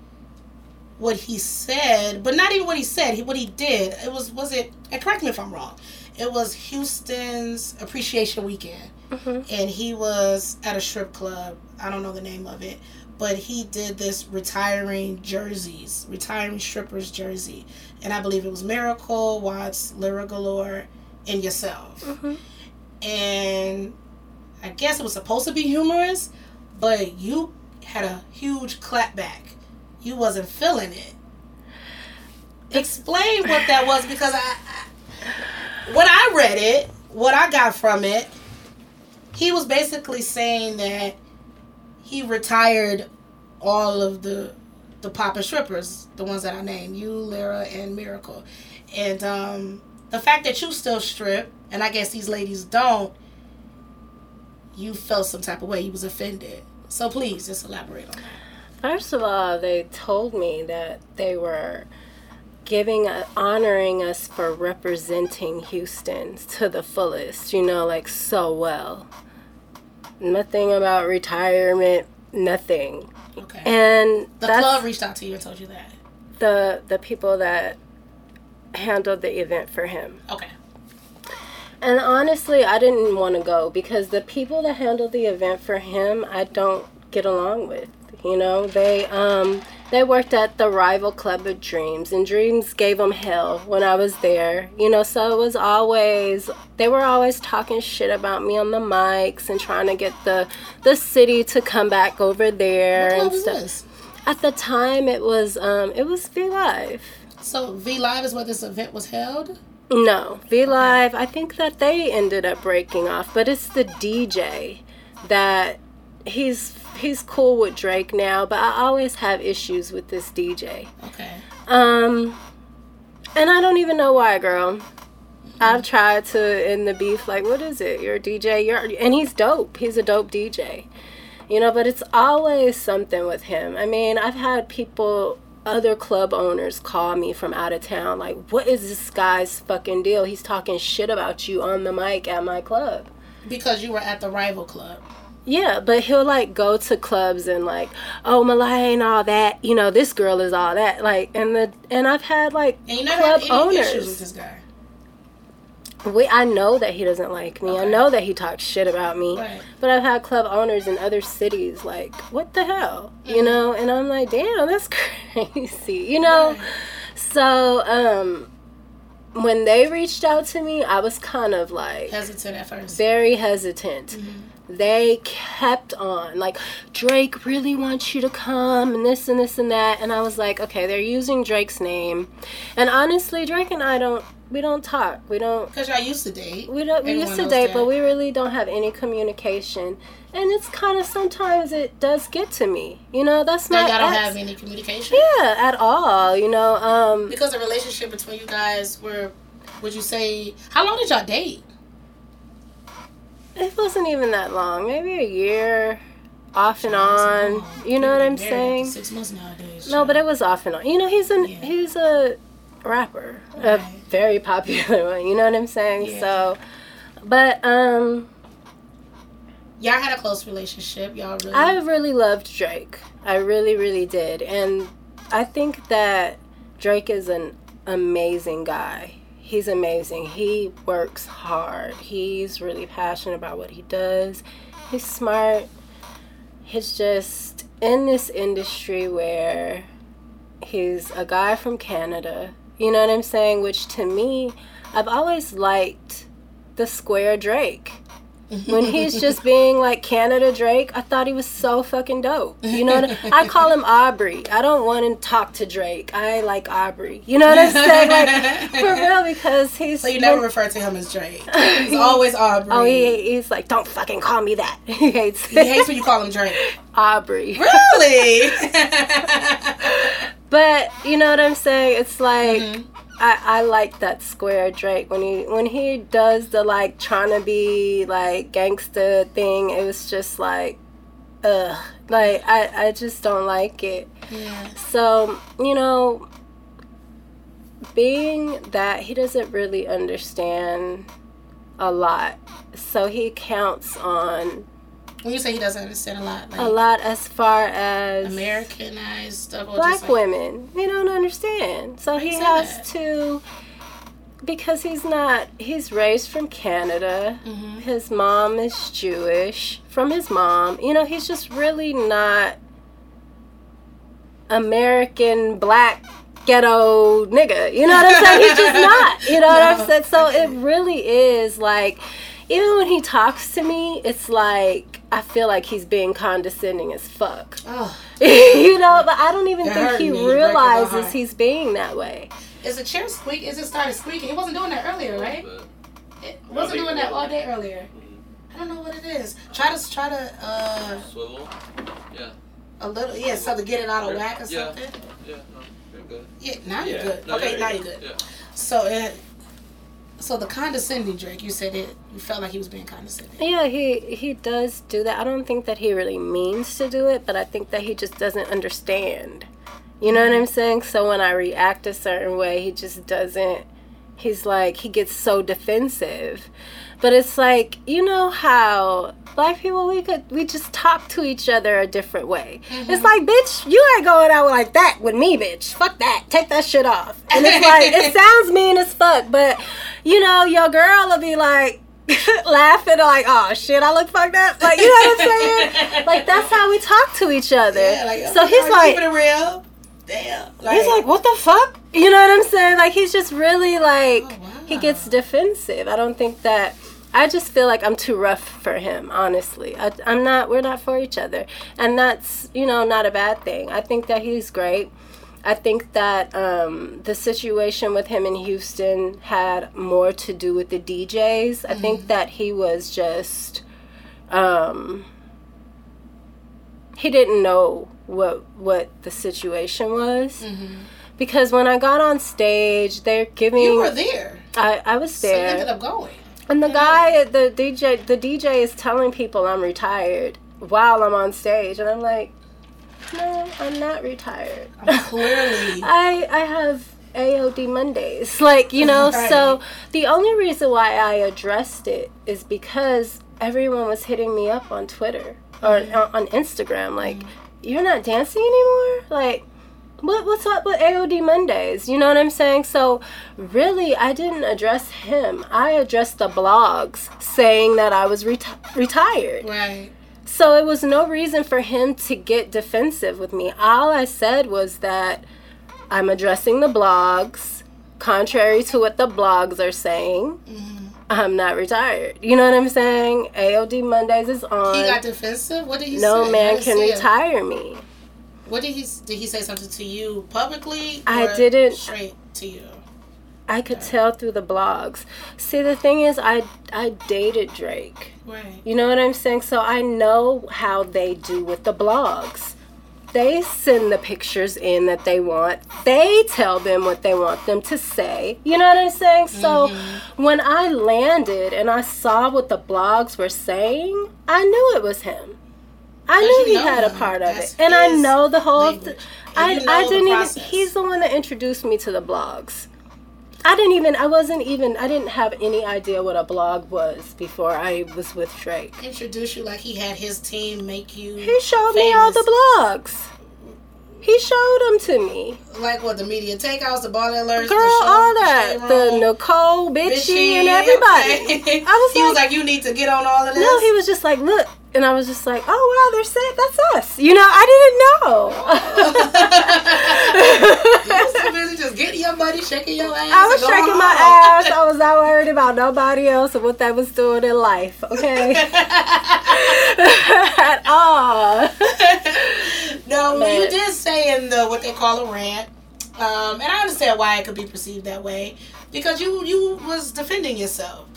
what he said, but not even what he said, he, what he did, it was, was it, and correct me if I'm wrong, it was Houston's Appreciation Weekend mm-hmm. and he was at a strip club. I don't know the name of it, but he did this retiring jerseys, retiring strippers jersey, and I believe it was Miracle, Watts, Lira Galore, and yourself. Mm-hmm. And I guess it was supposed to be humorous, but you had a huge clapback. You wasn't feeling it. Explain what that was because I, I when I read it, what I got from it, he was basically saying that he retired all of the the pop and strippers, the ones that I named, you, Lira, and Miracle. And um, the fact that you still strip, and I guess these ladies don't, you felt some type of way. You was offended. So please, just elaborate on that. First of all, they told me that they were giving uh, honoring us for representing Houston to the fullest, you know, like so well. Nothing about retirement, nothing. Okay. And the club reached out to you and told you that. the the people that handled the event for him. Okay. And honestly, I didn't want to go because the people that handled the event for him, I don't get along with. You know, they um they worked at the rival club of Dreams, and Dreams gave them hell when I was there. You know, so it was always they were always talking shit about me on the mics and trying to get the the city to come back over there and stuff. this? At the time, it was um it was V Live. So V Live is where this event was held. No, V Live. I think that they ended up breaking off, but it's the DJ that he's he's cool with Drake now, but I always have issues with this DJ. Okay. Um, and I don't even know why, girl. I've tried to end the beef. Like, what is it? You're a DJ. You're and he's dope. He's a dope DJ. You know, but it's always something with him. I mean, I've had people, other club owners, call me from out of town. Like, what is this guy's fucking deal? He's talking shit about you on the mic at my club. Because you were at the rival club. Yeah, but he'll like go to clubs and like, oh Malay ain't all that. You know, this girl is all that. Like, and the and I've had like And club had any issues with owners. this guy. We, I know that he doesn't like me. I know that he talks shit about me. Right. But I've had club owners in other cities like, what the hell? You Mm-hmm. know? And I'm like, damn, that's crazy. You know? Right. So, um, when they reached out to me, I was kind of like Hesitant at first. very hesitant. Mm-hmm. They kept on like Drake really wants you to come and this and this and that and I was like, okay, they're using Drake's name. And honestly, Drake and I don't we don't talk. We don't Because y'all used to date. we don't we Everyone used to date, that. but we really don't have any communication. And it's kind of sometimes it does get to me. You know, that's my y'all don't ex. have any communication. Yeah, at all. You know, um Because the relationship between you guys were, would you say, how long did y'all date? It wasn't even that long. Maybe a year off and on. You know what I'm saying? Six months nowadays. No, but it was off and on. You know, he's an Yeah. he's a rapper, a very popular one. You know what I'm saying? Yeah. So, but um, y'all had a close relationship. Y'all really. I really loved Drake. I really, really did. And I think that Drake is an amazing guy. He's amazing. He works hard. He's really passionate about what he does. He's smart. He's just in this industry where he's a guy from Canada. You know what I'm saying? Which to me, I've always liked the square Drake when he's just being like Canada Drake, I thought he was so fucking dope. You know, what I, I call him Aubrey. I don't want to talk to Drake. I like Aubrey. You know what I'm saying? Like for real, because he's. So you never refer to him as Drake. He's always Aubrey. Oh, he, he's like, don't fucking call me that. he hates. He hates when you call him Drake. Aubrey. Really? but you know what I'm saying? It's like. Mm-hmm I, I like that square Drake when he when he does the like trying to be like gangster thing. It was just like, ugh, like I I just don't like it. Yeah. So you know, being that he doesn't really understand a lot, so he counts on when you say he doesn't understand a lot, like a lot as far as Americanized stuff, black like, women, they don't understand. So he has that? to because he's not he's raised from Canada. Mm-hmm. His mom is Jewish. From his mom, you know, he's just really not American black ghetto nigga. You know what I'm saying? He's just not. You know no, what I'm saying? So it really is like even when he talks to me, it's like I feel like he's being condescending as fuck. Oh. you know, but I don't even think he me. realizes he's being that way. Is the chair squeak? Is it started squeaking? It wasn't doing that earlier, right? It wasn't doing that all day earlier. I don't know what it is. Try to try to uh swivel. Yeah. A little, yeah, so to get it out of whack or yeah. something. Yeah, no, you're good. Yeah, now yeah. you're good. No, okay, yeah, now you're good. Yeah. So it so the condescending Drake, you said it. You felt like he was being condescending. Yeah, he he does do that. I don't think that he really means to do it, but I think that he just doesn't understand. You know what I'm saying? So when I react a certain way, he just doesn't. He's like he gets so defensive, but it's like you know how black people we could we just talk to each other a different way. Mm-hmm. It's like, bitch, you ain't going out like that with me, bitch. Fuck that. Take that shit off. And it's like it sounds mean as fuck, but you know, your girl will be like laughing like, oh shit, I look fucked up. Like, you know what I'm saying? like that's how we talk to each other. Yeah, like, so he's like, keeping it real. Damn. Like, he's like, what the fuck? You know what I'm saying? Like he's just really like oh, wow. he gets defensive. I don't think that I just feel like I'm too rough for him, honestly. I, am not, we're not for each other. And that's, you know, not a bad thing. I think that he's great. I think that um, the situation with him in Houston had more to do with the DJs. Mm-hmm. I think mm-hmm. that he was just, um, he didn't know what what the situation was. Mm-hmm. Because when I got on stage, they're giving. You were there. I, I was there. So you ended up going. And the guy, the DJ, the DJ is telling people I'm retired while I'm on stage, and I'm like, no, I'm not retired. Clearly, I I have AOD Mondays, like you know. Right. So the only reason why I addressed it is because everyone was hitting me up on Twitter or mm-hmm. on Instagram, like, mm-hmm. you're not dancing anymore, like what, what's up with AOD Mondays? You know what I'm saying? So, really, I didn't address him. I addressed the blogs saying that I was reti- retired. Right. So, it was no reason for him to get defensive with me. All I said was that I'm addressing the blogs, contrary to what the blogs are saying. Mm-hmm. I'm not retired. You know what I'm saying? AOD Mondays is on. He got defensive? What did he no say? No man can retire it? me. What did he did he say something to you publicly? I didn't straight to you. I could okay. tell through the blogs. See, the thing is, I I dated Drake. Right. You know what I'm saying? So I know how they do with the blogs. They send the pictures in that they want. They tell them what they want them to say. You know what I'm saying? So mm-hmm. when I landed and I saw what the blogs were saying, I knew it was him. I knew he had a part of it, and I know the whole. Th- I I didn't even. He's the one that introduced me to the blogs. I didn't even. I wasn't even. I didn't have any idea what a blog was before I was with Drake. Introduce you like he had his team make you. He showed me all the blogs. He showed them to me. Like what the media takeouts, the Baller Alerts, Girl, the show, all that. The Necole, bitchy, bitchy, and everybody. okay. I was he like, was like, you need to get on all of this. no, he was just like, look. And I was just like, oh, wow, they're saying that's us. You know, I didn't know. you was busy just getting your money, shaking your ass. I was shaking my ass. I was not worried about nobody else and what they was doing in life. Okay. At all. no, Man. you did say in the what they call a rant, um, and I understand why it could be perceived that way because you you was defending yourself,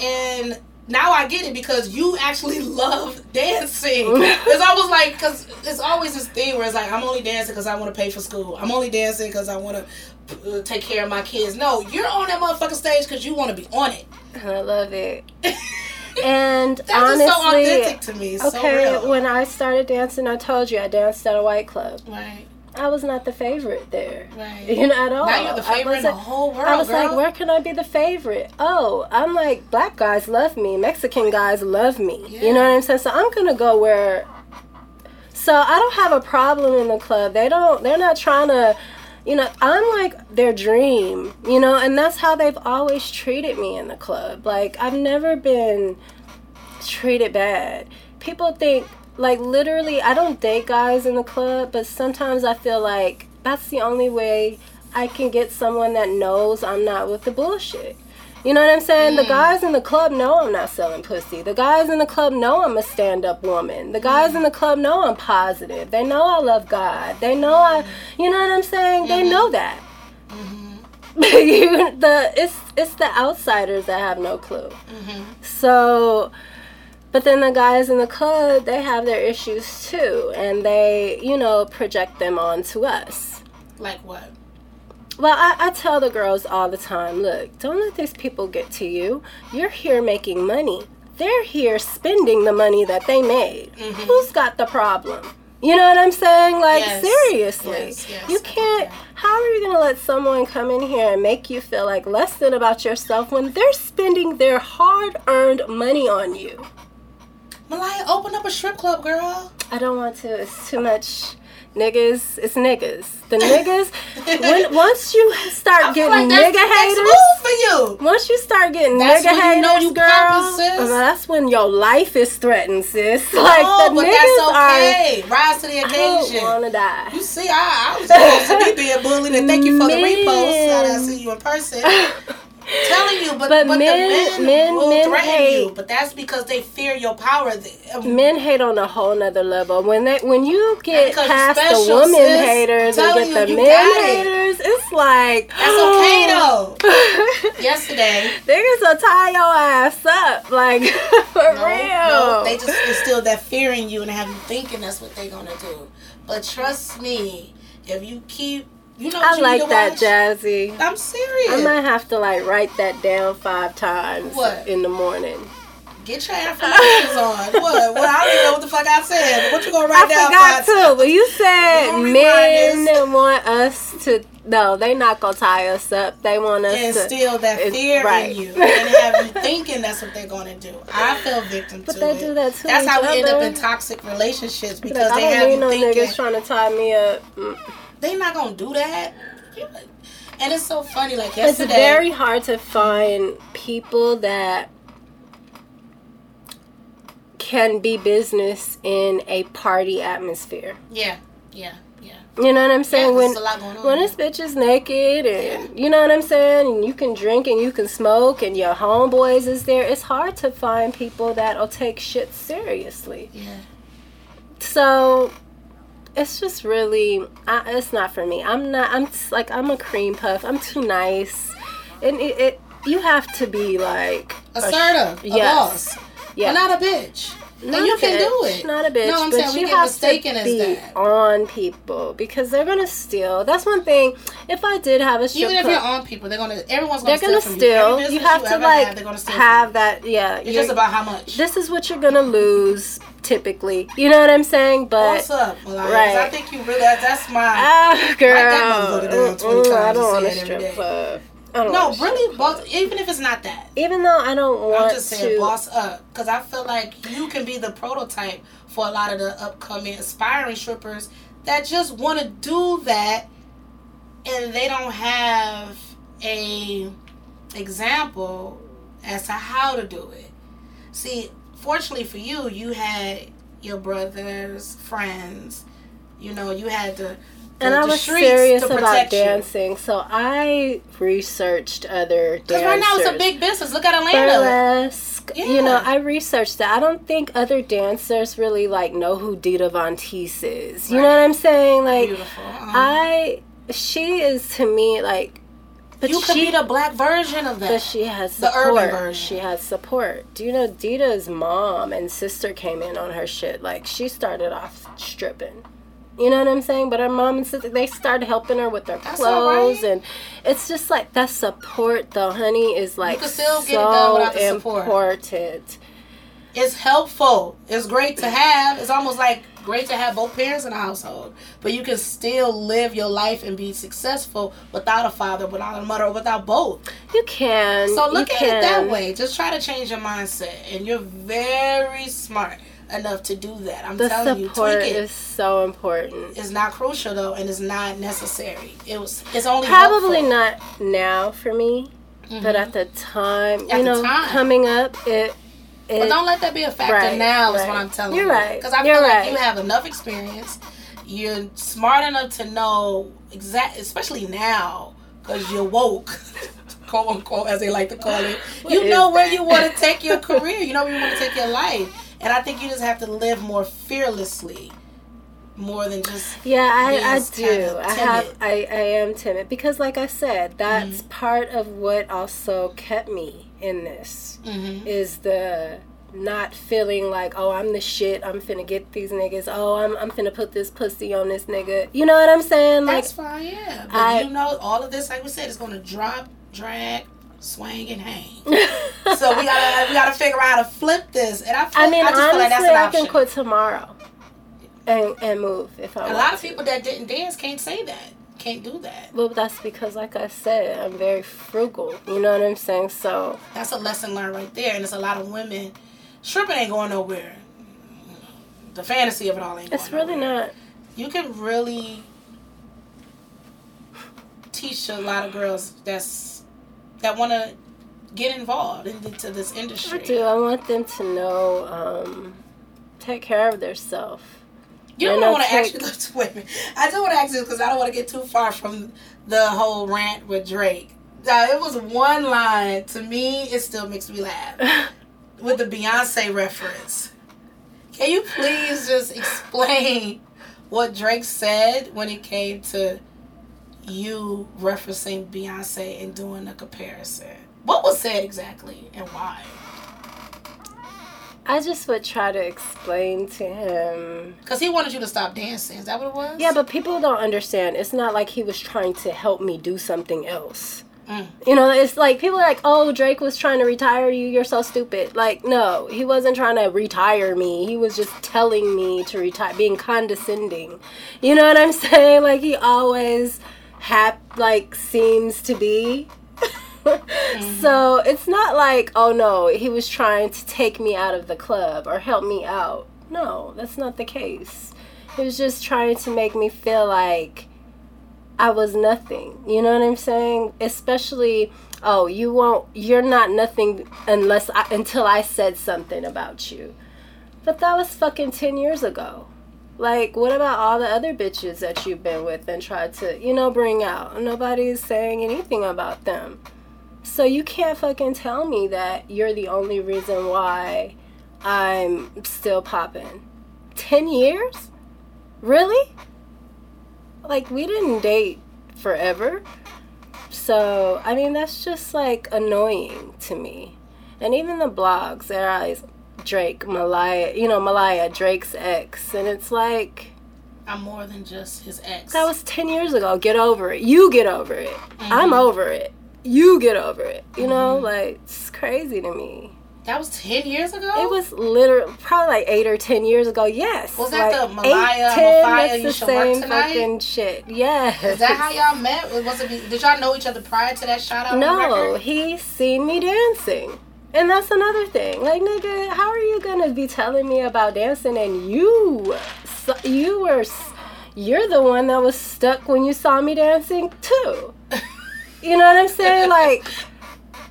and now I get it because you actually love dancing. it's almost like because it's always this thing where it's like I'm only dancing because I want to pay for school. I'm only dancing because I want to uh, take care of my kids. No, you're on that motherfucking stage because you want to be on it. I love it. And That's honestly, so authentic to me. So okay, real. when I started dancing, I told you I danced at a white club. right, I was not the favorite there. right. You know, at all. now you're the I favorite in the whole world, I was girl. like, where can I be the favorite? Oh, I'm like, black guys love me, Mexican guys love me. Yeah. You know what I'm saying? So I'm gonna go where. So I don't have a problem in the club. They don't. They're not trying to. You know, I'm like their dream. You know, and that's how they've always treated me in the club. Like I've never been treated bad. People think like literally I don't date guys in the club, but sometimes I feel like that's the only way I can get someone that knows I'm not with the bullshit. You know what I'm saying? The mm. guys in the club know I'm not selling pussy. The guys in the club know I'm a stand up woman. The guys mm. in the club know I'm positive. They know I love God. They know I, you know what I'm saying? They mm-hmm. know that. Mm-hmm. you, the it's it's the outsiders that have no clue. Mhm. So, but then the guys in the club, they have their issues too, and they, you know, project them onto us. like what? Well, I, I tell the girls all the time look, don't let these people get to you. You're here making money, they're here spending the money that they made. Who's got the problem? You know what I'm saying? Like, Yes. seriously. Yes, yes, you can't. How are you going to let someone come in here and make you feel like less than about yourself when they're spending their hard earned money on you? Maliah, open up a strip club, girl. I don't want to. It's too much. Niggas, it's niggas. The niggas, when, once you start getting like that's nigga the haters, move for you. once you start getting That's nigga when you know you girl, poppin', uh, that's when your life is threatened, sis. Like the but niggas that's okay. Rise to the occasion. I don't want to die. You see, I, I was supposed to be being bullied, and thank you for the Men. repost. That I see you in person. Telling you, but, But but, men- the men, men- will men threaten hate- you. But that's because they fear your power. Um, Men hate on a whole nother level. When they when you get past the woman sis. haters and get the you, you men got it. haters, it's like That's okay though. Yesterday, Niggas will tie your ass up, like for no, real. no, they just instill that fear in you and have you thinking that's what they're gonna do. But trust me, if you keep, you know, I you like that? Jazzie. I'm serious. I might have to like write that down five times What? in the morning. Get your affirmations on. What? What? I don't even know what the fuck I said. What you gonna write I down? forgot five- too, but you said men want us to. No, they not gonna tie us up. They want us to. instill that fear right. in you and have you thinking that's what they're gonna do. I fell victim But to they it. do that to That's how we end up in toxic relationships Like, because I they have you no thinking niggas trying to tie me up. Mm. They not gonna do that. And it's so funny. Like yesterday, It's very hard to find people that can be business in a party atmosphere. yeah, yeah, yeah. You know what I'm saying? Yeah, when a lot going on. when this bitch is naked and you know what I'm saying, and you can drink and you can smoke and your homeboys is there, it's hard to find people that'll take shit seriously. yeah, So it's just really, I, it's not for me. I'm not. I'm like I'm a cream puff. I'm too nice, and it. it you have to be like assertive, a yes. boss, Yeah. but not a bitch. Not and you a can do it. Not a bitch, No, I'm but saying we you get have mistaken to as be that. on people because they're gonna steal. That's one thing. If I did have a strip Even if you're on people, they're gonna. Everyone's gonna. they're gonna steal. From steal. You, You have to like have, gonna have that. Yeah. It's just about how much. this is what you're gonna lose typically. You know what I'm saying? But What's up, right. I think you really. That's my. ah, girl, 25 I don't want a strip club. No, really. Even if it's not that, Even though I don't want I'm just saying, to. boss up, because I feel like you can be the prototype for a lot of the upcoming aspiring strippers that just want to do that, and they don't have a example as to how to do it. See, fortunately for you, you had your brothers, friends. You know, you had the, the and I was serious about you. dancing, so I researched other Because dancers. right now it's a big business. Look at Atlanta. burlesque. You know, I researched that. I don't think other dancers really like know who Dita Von Teese is. You know what I'm saying? Like, Beautiful. Um, I she is to me like, but you could she be the black version of that. but she has The support. urban version. She has support. Do you know Dita's mom and sister came in on her shit? Like she started off stripping. You know what I'm saying? But her mom and sister they started helping her with their That's clothes right. and it's just like that support though, honey, is like so get it done without the support. important. it's helpful. It's great to have. It's almost like great to have both parents in the household. But you can still live your life and be successful without a father, without a mother, or without both. You can. So look at it that way. Just try to change your mindset. And you're very smart enough to do that. I'm The telling you, support tweak it. is so important. It's not crucial though, and it's not necessary. It was. It's only Probably helpful. not now for me, but Mhm. at the time, At you know, time. coming up, it. It But don't let that be a factor Right, now. Is what I'm telling You're you. right. Because I You're feel like right. you have enough experience. You're smart enough to know exact, especially now, because you're woke, quote unquote, as they like to call it. You know where that? you want to take your career. You know where you want to take your life. And I think you just have to live more fearlessly, more than just. Yeah, I, I do. I have. I, I am timid because, like I said, that's Mm-hmm. part of what also kept me in this Mhm. is the not feeling like, oh, I'm the shit. I'm finna get these niggas. Oh, I'm I'm finna put this pussy on this nigga. You know what I'm saying? Like, That's fine, yeah. But I- you know, all of this, like we said, is to drop, drag, swing, and hang. so we gotta we gotta figure out how to flip this. And I, feel, I mean, I just honestly, feel like I can quit tomorrow and and move if I a lot of to. people that didn't dance can't say that. Can't do that. Well, that's because, like I said, I'm very frugal. You know what I'm saying? So That's a lesson learned right there. And it's a lot of women. Stripping ain't going nowhere. The fantasy of it all ain't. it's really nowhere. not. You can really teach a lot of girls that's that want to get involved into this industry. I do. I want them to know, um, take care of themselves. You know And what I I'll want to ask take- you? Let's wait a minute. I do want to ask you because I don't want to get too far from the whole rant with Drake. It was one line to me. It still makes me laugh with the Beyonce reference. Can you please just explain what Drake said when it came to you referencing Beyonce and doing a comparison? What was said exactly and why? I just would try to explain to him. Because he wanted you to stop dancing. Is that what it was? Yeah, but people don't understand. It's not like he was trying to help me do something else. Mm. You know, it's like people are like, "Oh, Drake was trying to retire you. You're so stupid." Like, no, he wasn't trying to retire me. He was just telling me to retire, being condescending. You know what I'm saying? Like he always hap like seems to be. So it's not like, oh no, he was trying to take me out of the club or help me out. No, that's not the case. He was just trying to make me feel like I was nothing. You know what I'm saying? Especially, oh, you won't, you're not nothing unless I, until I said something about you. But that was fucking 10 years ago. Like, what about all the other bitches that you've been with and tried to, you know, bring out? Nobody's saying anything about them. So you can't fucking tell me that you're the only reason why I'm still popping. 10 years? Really? Like, we didn't date forever. So, I mean, that's just like annoying to me. And even the blogs, they're always Drake, Maliah, you know, Maliah, Drake's ex. And it's like, I'm more than just his ex. that was 10 years ago. Get over it. You get over it. I'm over it. You get over it. You know, mm-hmm. like, it's crazy to me. That was ten years ago. It was literally probably like eight or ten years ago. Yes. Was that like the Maliah, eight, 10, Mafia, the same fucking shit. Yes. Is that how y'all met? Was it? Did y'all know each other prior to that shout out? No, he seen me dancing. And that's another thing. Like, nigga, how are you gonna be telling me about dancing and you, you were, you're the one that was stuck when you saw me dancing too. You know what I'm saying? Like,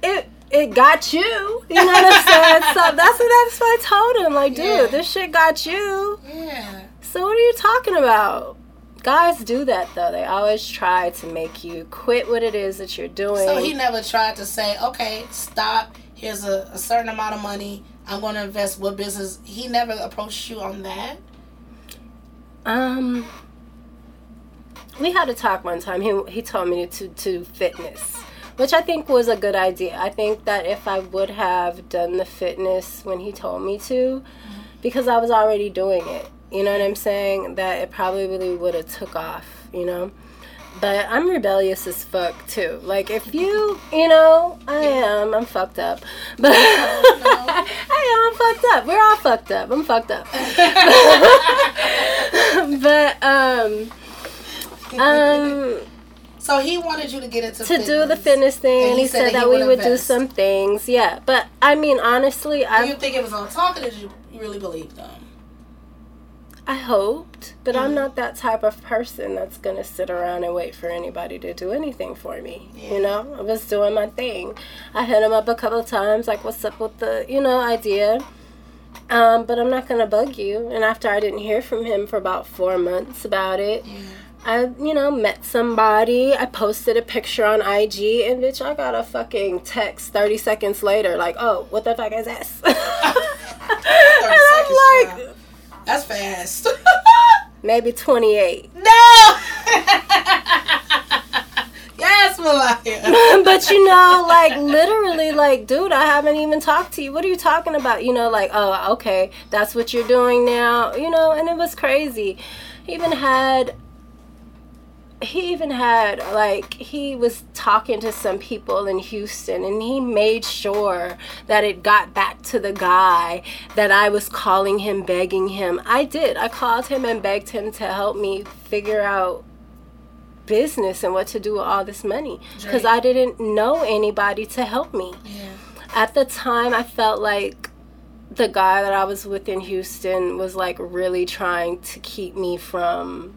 it it got you. You know what I'm saying? So that's what that's what I told him. Like, dude, Yeah. this shit got you. Yeah. So what are you talking about? Guys do that though. They always try to make you quit what it is that you're doing. So he never tried to say, okay, stop. Here's a, a certain amount of money. I'm going to invest. What business? He never approached you on that. Um, we had a talk one time. He he told me to to fitness, which I think was a good idea. I think that if I would have done the fitness when he told me to, because I was already doing it. You know what I'm saying? That it probably really would have took off. You know. But I'm rebellious as fuck too. Like if you, you know, I am. I'm fucked up. But I am. I'm fucked up. We're all fucked up. I'm fucked up. but um, um, So he wanted you to get into to do the fitness thing, And he he, said said, that that we would would do some things. Yeah, but I mean, honestly, I Do you think it was on talk, or did you really believe them? I hoped, but Mhm. I'm not that type of person that's gonna sit around and wait for anybody to do anything for me. Yeah. You know, I was doing my thing. I hit him up a couple of times, like, "What's up with the you know idea?" Um, but I'm not gonna bug you. And after I didn't hear from him for about four months about it, Yeah. I, you know, met somebody. I posted a picture on IG, and bitch, I got a fucking text 30 seconds later, like, oh, what the fuck is this? and I'm like, child. That's fast. maybe 28. no. but you know, like, literally, like, dude, I haven't even talked to you. What are you talking about? You know, like, oh, okay, that's what you're doing now, you know, and it was crazy. He even had he even had like he was talking to some people in Houston and he made sure that it got back to the guy that I was calling him begging him. I did. I called him and begged him to help me figure out business and what to do with all this money cuz Drake. I didn't know anybody to help me. Yeah. At the time I felt like the guy that I was with in Houston was like really trying to keep me from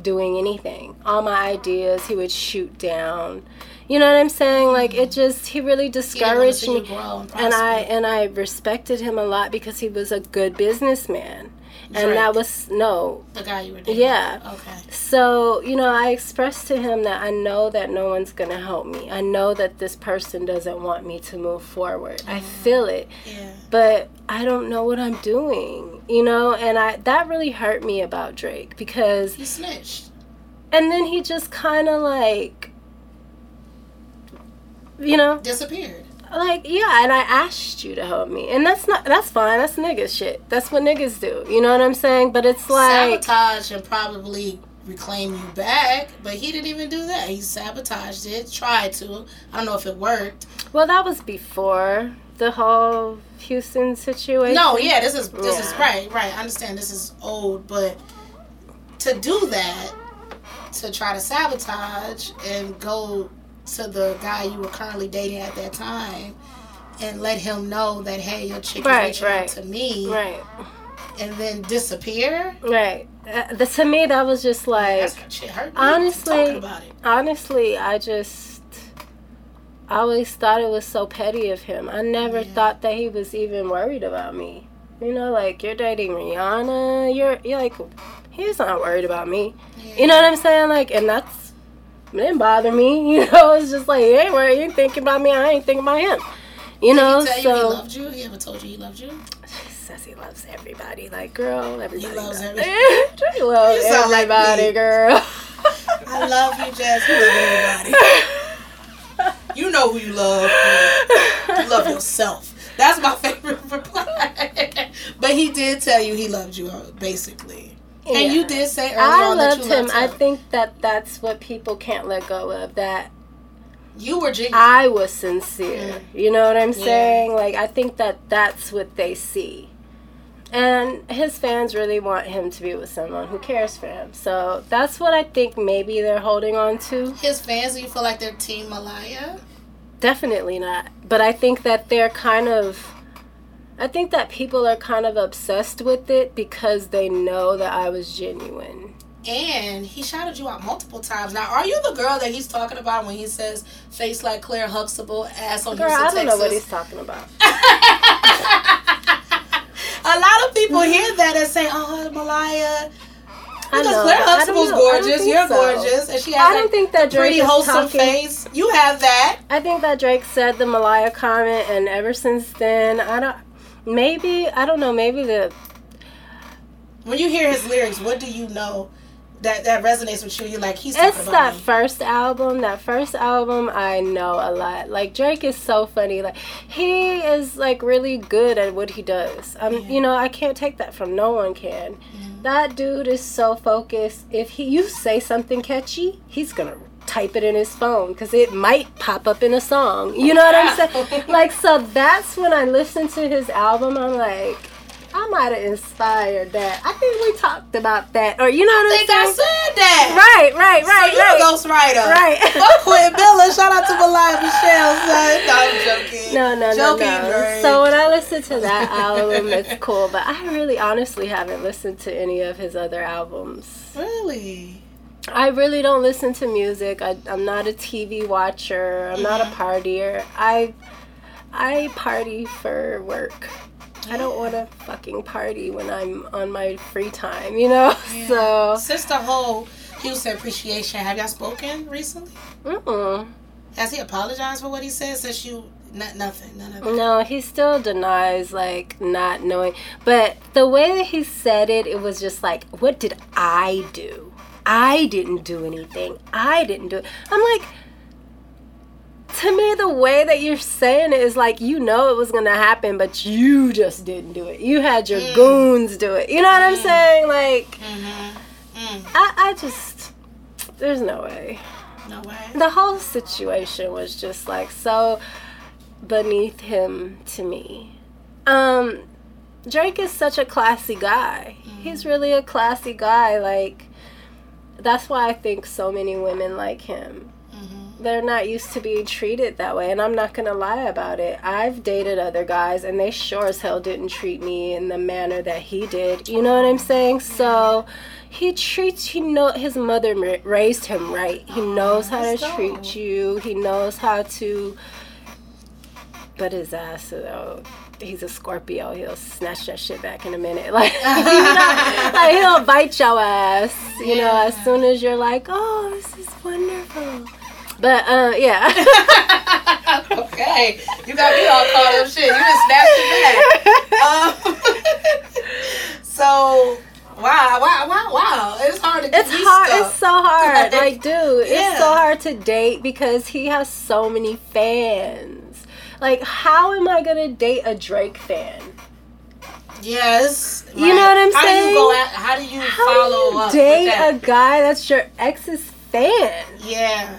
doing anything. All my ideas he would shoot down. You know what I'm saying? Like it mm-hmm. just he really He didn't wanna discouraged me. and And I and I respected him a lot because he was a good businessman. And Drake. that was no. the guy you were dating. Yeah. Okay. So, you know, I expressed to him that I know that no one's going to help me. I know that this person doesn't want me to move forward. I mm-hmm. feel it Yeah. but I don't know what I'm doing, you know, and I that really hurt me about Drake because He snitched. and then he just kind of like you know, Disappeared. Like yeah, and I asked you to help me. And that's not that's fine. That's niggas shit. That's what niggas do. You know what I'm saying? But it's like sabotage and probably reclaim you back, but he didn't even do that. He sabotaged it, tried to. I don't know if it worked. well, that was before the whole Houston situation. No, yeah, this is this is right, right. I understand this is old, but to do that, to try to sabotage and go to the guy you were currently dating at that time and let him know that hey, your chick Right, is reaching out to me, Right. and then disappear. Right. Uh, the, to me that was just like That's shit hurt me honestly- about it. honestly, I just I always thought it was so petty of him. I never Yeah. thought that he was even worried about me. You know, like you're dating Rihanna, you're you're like he's not worried about me. You know what I'm saying? Like and that's it didn't bother me. You know, it's just like, hey, where you thinking about me? I ain't thinking about him. You know, he tell so you he loved you? He ever told you he loved you? he says he loves everybody. Like, girl, everybody loves loves everybody. he loves You sound like everybody, me. girl. I love you, Jazz. You love everybody. You know who you love. You love yourself. That's my favorite reply. but he did tell you he loved you, uh, basically. And you did say earlier I on that loved him. I think that that's what people can't let go of. That You were genuine. I was sincere. Mm. You know what I'm Yeah. saying? Like I think that that's what they see. And his fans really want him to be with someone who cares for him. So that's what I think maybe they're holding on to. His fans, do you feel like they're Team Maliah? Definitely not. But I think that they're kind of I think that people are kind of obsessed with it because they know that I was genuine. And he shouted you out multiple times. Now, are you the girl that he's talking about when he says face like Claire Huxtable, ass on Girl, Houston, I don't know what he's talking about. A lot of people mm-hmm. hear that and say, "Oh, Maliah." I Because. Claire Huxtable's know. I don't gorgeous. You're so. gorgeous, and she has I don't like, think that the pretty wholesome talking- face. You have that. I think that Drake said the Maliah comment, and ever since then, I don't. Maybe I don't know. Maybe the When you hear his lyrics, what do you know that that resonates with you? You're like, he's it's that me. first album. That first album, I know a lot. Like Drake is so funny. Like he is like really good at what he does. Um, you know, I can't take that from no one can. That dude is so focused. If he you say something catchy, he's gonna type it in his phone because it might pop up in a song. You know what I'm saying? like so that's when I listen to his album. I'm like. I might have inspired that. I think we talked about that, or you know what I I'm think I saying? said that. Right, right, right, so you're right. a ghostwriter. Right. Fuck Quentin Miller. Shout out to Maliah Michel, son. No, I'm joking. No, no, no, joking, no. Drake. So when I listen to that album, it's cool. But I really, honestly, haven't listened to any of his other albums. Really? I really don't listen to music. I, I'm not a TV watcher. I'm not a Mm-hmm. partier. I, I party for work. I don't want to fucking party when I'm on my free time, you know. So, Since the whole Houston appreciation, have y'all spoken recently? mm-mm. Has he apologized for what he said since you? Not, nothing. None of that. No, he still denies like not knowing. But the way that he said it, it was just like, what did I do? I didn't do anything. I didn't do it. I'm like, to me, the way that you're saying it is like you know it was gonna happen, but you just didn't do it. You had your goons do it. You know what I'm saying? Like, Mm-hmm. I, I just, there's no way No way. the whole situation was just like so beneath him to me. Um, Drake is such a classy guy. He's really a classy guy. Like, that's why I think so many women like him. Mm-hmm. They're not used to being treated that way, and I'm not gonna lie about it. I've dated other guys, and they sure as hell didn't treat me in the manner that he did. You know what I'm saying? So, he treats he know his mother raised him right. He oh, knows how to treat you. He knows how to. But his ass, though, he's a Scorpio. He'll snatch that shit back in a minute. Like, you know, like he'll bite your ass. You know, as soon as you're like, "Oh, this is wonderful." But uh, yeah. okay, you got me all caught up. Shit, you just snapped it back. Um, so, wow, wow, wow, wow. It's hard to. It's hard. stuff. It's so hard. Like, dude, Yeah. it's so hard to date because he has so many fans. Like, how am I gonna date a Drake fan? Yes. You know what I'm how do saying? you go at? How do you How follow do you up date with that? a guy that's your ex's fan? Yeah.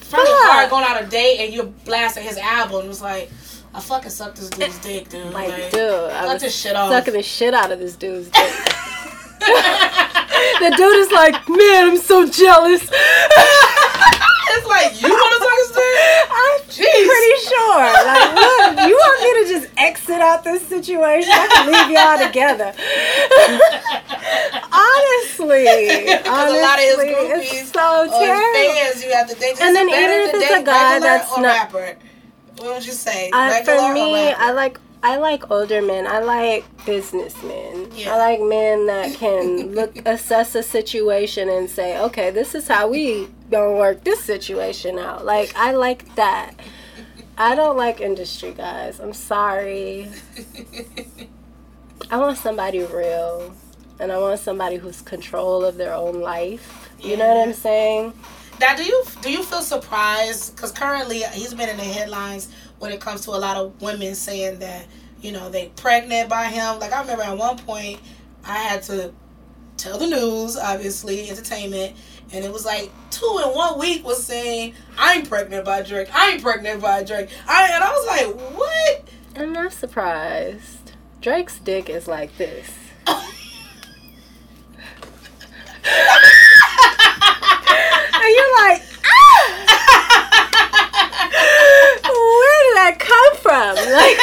It's probably Fuck. hard going out on a date and you're blasting his album. It's like, I fucking sucked this dude's dick, dude. Like, Like, dude, I was this shit off. sucking the shit out of this dude's dick. the dude is like, man, I'm so jealous. it's like, you want to his dick? I'm Jeez. pretty sure. Like, look, you want me to just exit out this situation? I can leave y'all together. honestly, Because honestly, a lot of his it's groupies so or his terrible. fans, you have to date. And then Is it better even if to it's a guy that's not- rapper. What would you say? Regular for me. I like I like older men. I like businessmen. Yeah. I like men that can look assess a situation and say, okay, this is how we gonna work this situation out. Like I like that. I don't like industry guys. I'm sorry. I want somebody real, and I want somebody who's control of their own life. You know what I'm saying? Now, do you do you feel surprised? Because currently he's been in the headlines when it comes to a lot of women saying that you know they pregnant by him. Like I remember at one point I had to tell the news, obviously, entertainment, and it was like two in one week was saying, I'm pregnant by Drake, I'm pregnant by Drake. I and I was like, what? I'm not surprised. Drake's dick is like this. and you're like, ah! That come from? Like,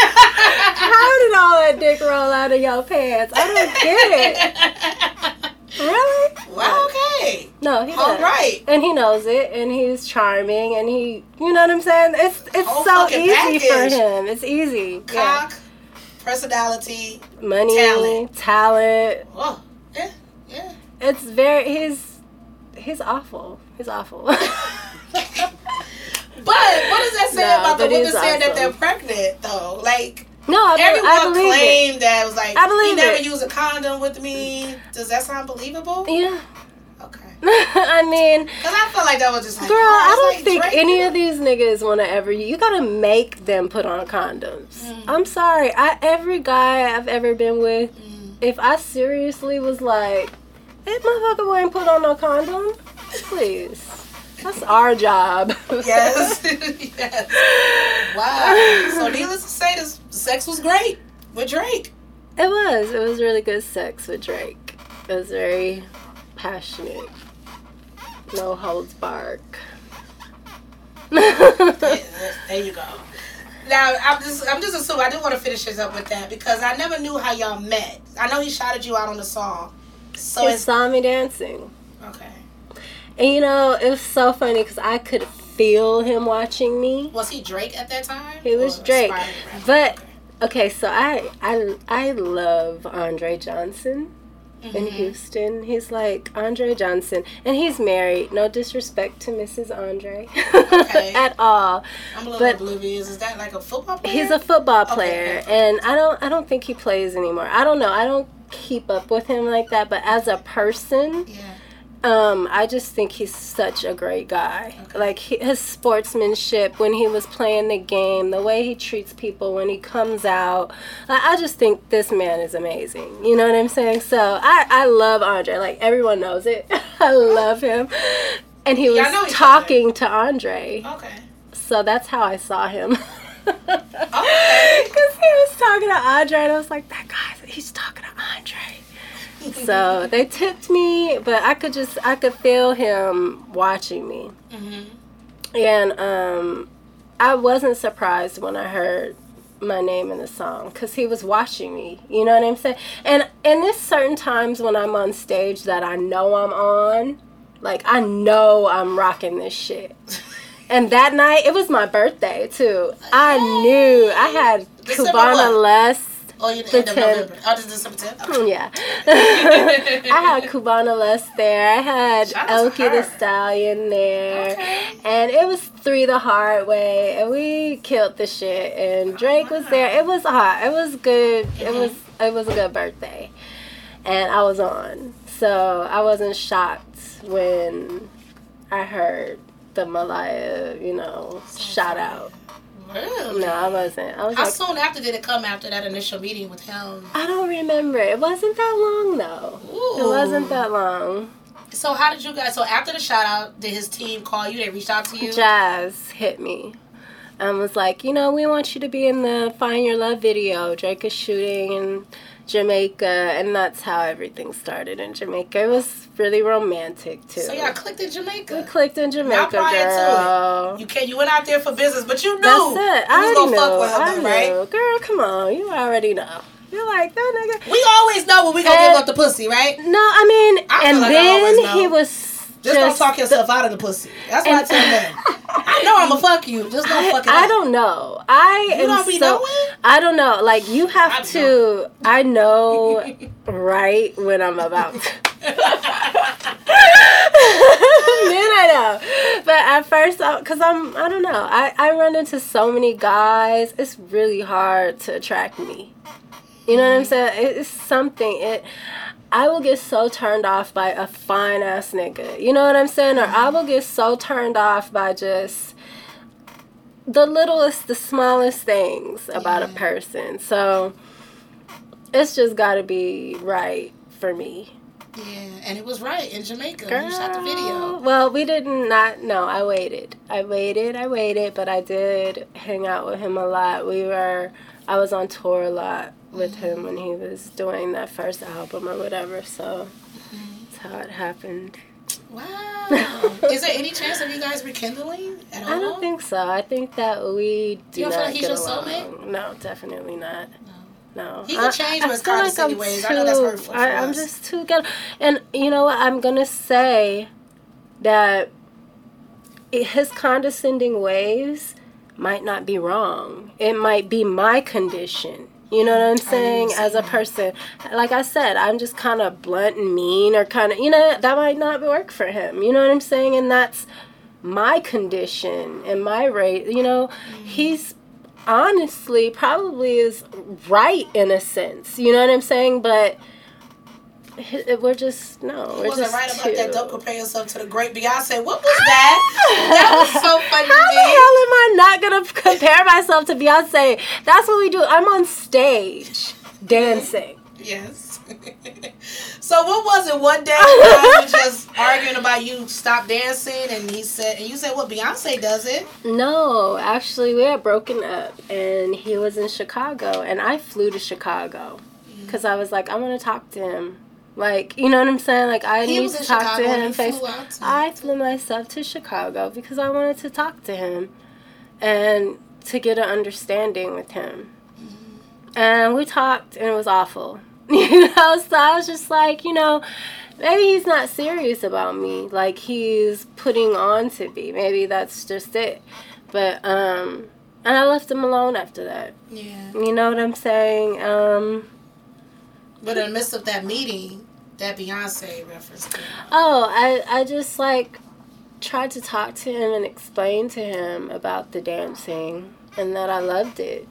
how did all that dick roll out of your pants? I don't get it. Really? Well, okay. No, he All does. right. And he knows it, and he's charming, and he, you know what I'm saying? It's it's Whole so easy for him. It's easy. Yeah. Cock, personality. Money, Talent. talent. Oh, yeah, yeah. It's very he's he's awful. He's awful. But what does that say No, about the he's saying that they're pregnant though? Like no, I, everyone I believe it. claimed that it was like I believe he never it. used a condom with me. Does that sound believable? Yeah. Okay. I mean, Because I felt like that was just like, girl, oh, I don't like think Drake. any of these niggas want to ever. You gotta make them put on condoms. Mm. I'm sorry. I every guy I've ever been with, Mm. if I seriously was like, "That motherfucker wouldn't put on no condom," please. That's our job. Yes. yes. Wow. So needless to say, this sex was great with Drake. It was. It was really good sex with Drake. It was very passionate. No holds bark. there there you go. Now I'm just I'm just assuming I do want to finish this up with that because I never knew how y'all met. I know he shouted you out on the song. So he saw me dancing. okay. And you know, it was so funny because I could feel him watching me. Was he Drake at that time? He was Drake. But Okay. so I I I love Andre Johnson in Mhm. Houston. He's like Andre Johnson, and he's married. No disrespect to Mrs. Andre Okay. at all. I'm a little but- oblivious. Is that like a football player? He's a football player, okay. and I don't I don't think he plays anymore. I don't know. I don't keep up with him like that. But as a person, Yeah. Um, I just think he's such a great guy. Okay. Like he, his sportsmanship when he was playing the game, the way he treats people when he comes out. Like, I just think this man is amazing. You know what I'm saying? So I I love Andre. Like everyone knows it. I love him. And he was talking to Andre. Okay. So that's how I saw him. Okay. Because he was talking to Andre, and I was like, that guy, he's talking to Andre. So they tipped me, but I could just, I could feel him watching me. hmm And um, I wasn't surprised when I heard my name in the song because he was watching me. You know what I'm saying? And and there's certain times when I'm on stage that I know I'm on, like I know I'm rocking this shit. And that night, it was my birthday too. I knew I had December Cubana what? Les. Oh, you the end of 10th. November. Oh, this December 10th? Okay. Yeah. I had Cubana Les there. I had Elkie the. Stallion there. Okay. And it was Three the Hard Way. And we killed the shit. And Drake was there. It was hot. It was good. It Mhm. was it was a good birthday. And I was on. So I wasn't shocked when I heard the Maliah, you know, shout out. No, I wasn't. I was How like, soon after did it come after that initial meeting with him? I don't remember. It wasn't that long though. Ooh. It wasn't that long. So how did you guys? So after the shout out, did his team call you? They reached out to you. Jazz hit me and was like, you know, we want you to be in the Find Your Love video. Drake is shooting in Jamaica, and that's how everything started in Jamaica. It was really romantic too. So y'all clicked in Jamaica. we clicked in Jamaica, prior to it. girl. You can You went out there for business, but you knew That's it. I was already gonna knew. fuck with I though, right? Girl, come on. You already know. You're like that nigga. We always know when we gonna And- give up the pussy, right? No, I mean, I and like then know. he was Just, don't talk yourself out of the pussy. That's what I And- tell men. I know I'ma fuck you. Just don't I, fuck it I up. don't know. I You am don't be so. knowing? I don't know. Like you have I to. I know right when I'm about to. then I know. But at first, because I'm, I don't know. I, I run into so many guys. It's really hard to attract me. You know what I'm mm-hmm. saying? It's something. It. I will get so turned off by a fine ass nigga. You know what I'm saying? Or I will get so turned off by just the littlest, the smallest things about a person. So it's just got to be right for me. Yeah, and it was right in Jamaica. You shot the video. Well, we did not. No, I waited. I waited. I waited, but I did hang out with him a lot. We were. I was on tour a lot with him when he was doing that first album or whatever. So that's how it happened. Wow. Is there any chance of you guys rekindling at all? I don't think so. I think that we do You don't feel like he's get your along. soulmate? No, definitely not. No. He can change feel condescending I'm ways. I know that's hurtful I, I'm us. just too good. And you know what? I'm gonna say that his condescending ways might not be wrong. It might be my condition. You know what I'm saying? As a person, like I said, I'm just kind of blunt and mean, or kind of, you know, that might not work for him. You know what I'm saying? And that's my condition and my rate. You know, Mm-hmm. he's honestly probably is right in a sense. You know what I'm saying? But we're just no. We're wasn't just right about too. that. Don't compare yourself to the great Beyonce. What was that? that was so funny How the hell am I not gonna compare myself to Beyonce? That's what we do. I'm on stage dancing. Yes. so what was it? One day guys were just arguing about you stop dancing, and he said, and you said, "Well, Beyonce does it." No, actually, we had broken up, and he was in Chicago, and I flew to Chicago because I was like, I want to talk to him. Like, you know what I'm saying? Like, I He need to talk Chicago to him. Face. flew to- I flew myself to Chicago because I wanted to talk to him, and to get an understanding with him. And we talked, and it was awful. You know, so I was just like, you know, maybe he's not serious about me. Like he's putting on to be. Maybe that's just it. But um and I left him alone after that. Yeah. You know what I'm saying? Um But in the midst of that meeting, that Beyonce reference came oh, I I just like tried to talk to him and explain to him about the dancing and that I loved it.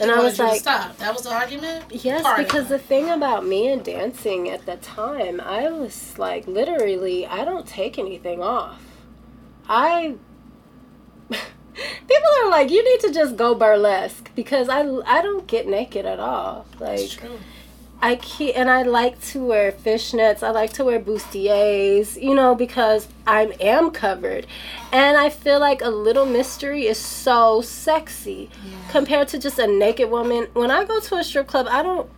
And I was like stop. That was the argument. Yes, because the thing about me and dancing at the time, I was like, literally, I don't take anything off. I. People are like, you need to just go burlesque because I, I don't get naked at all. That's Like, true. I can't, and I like to wear fishnets. I like to wear bustiers, you know, because I am covered, and I feel like a little mystery is so sexy compared to just a naked woman. When I go to a strip club, I don't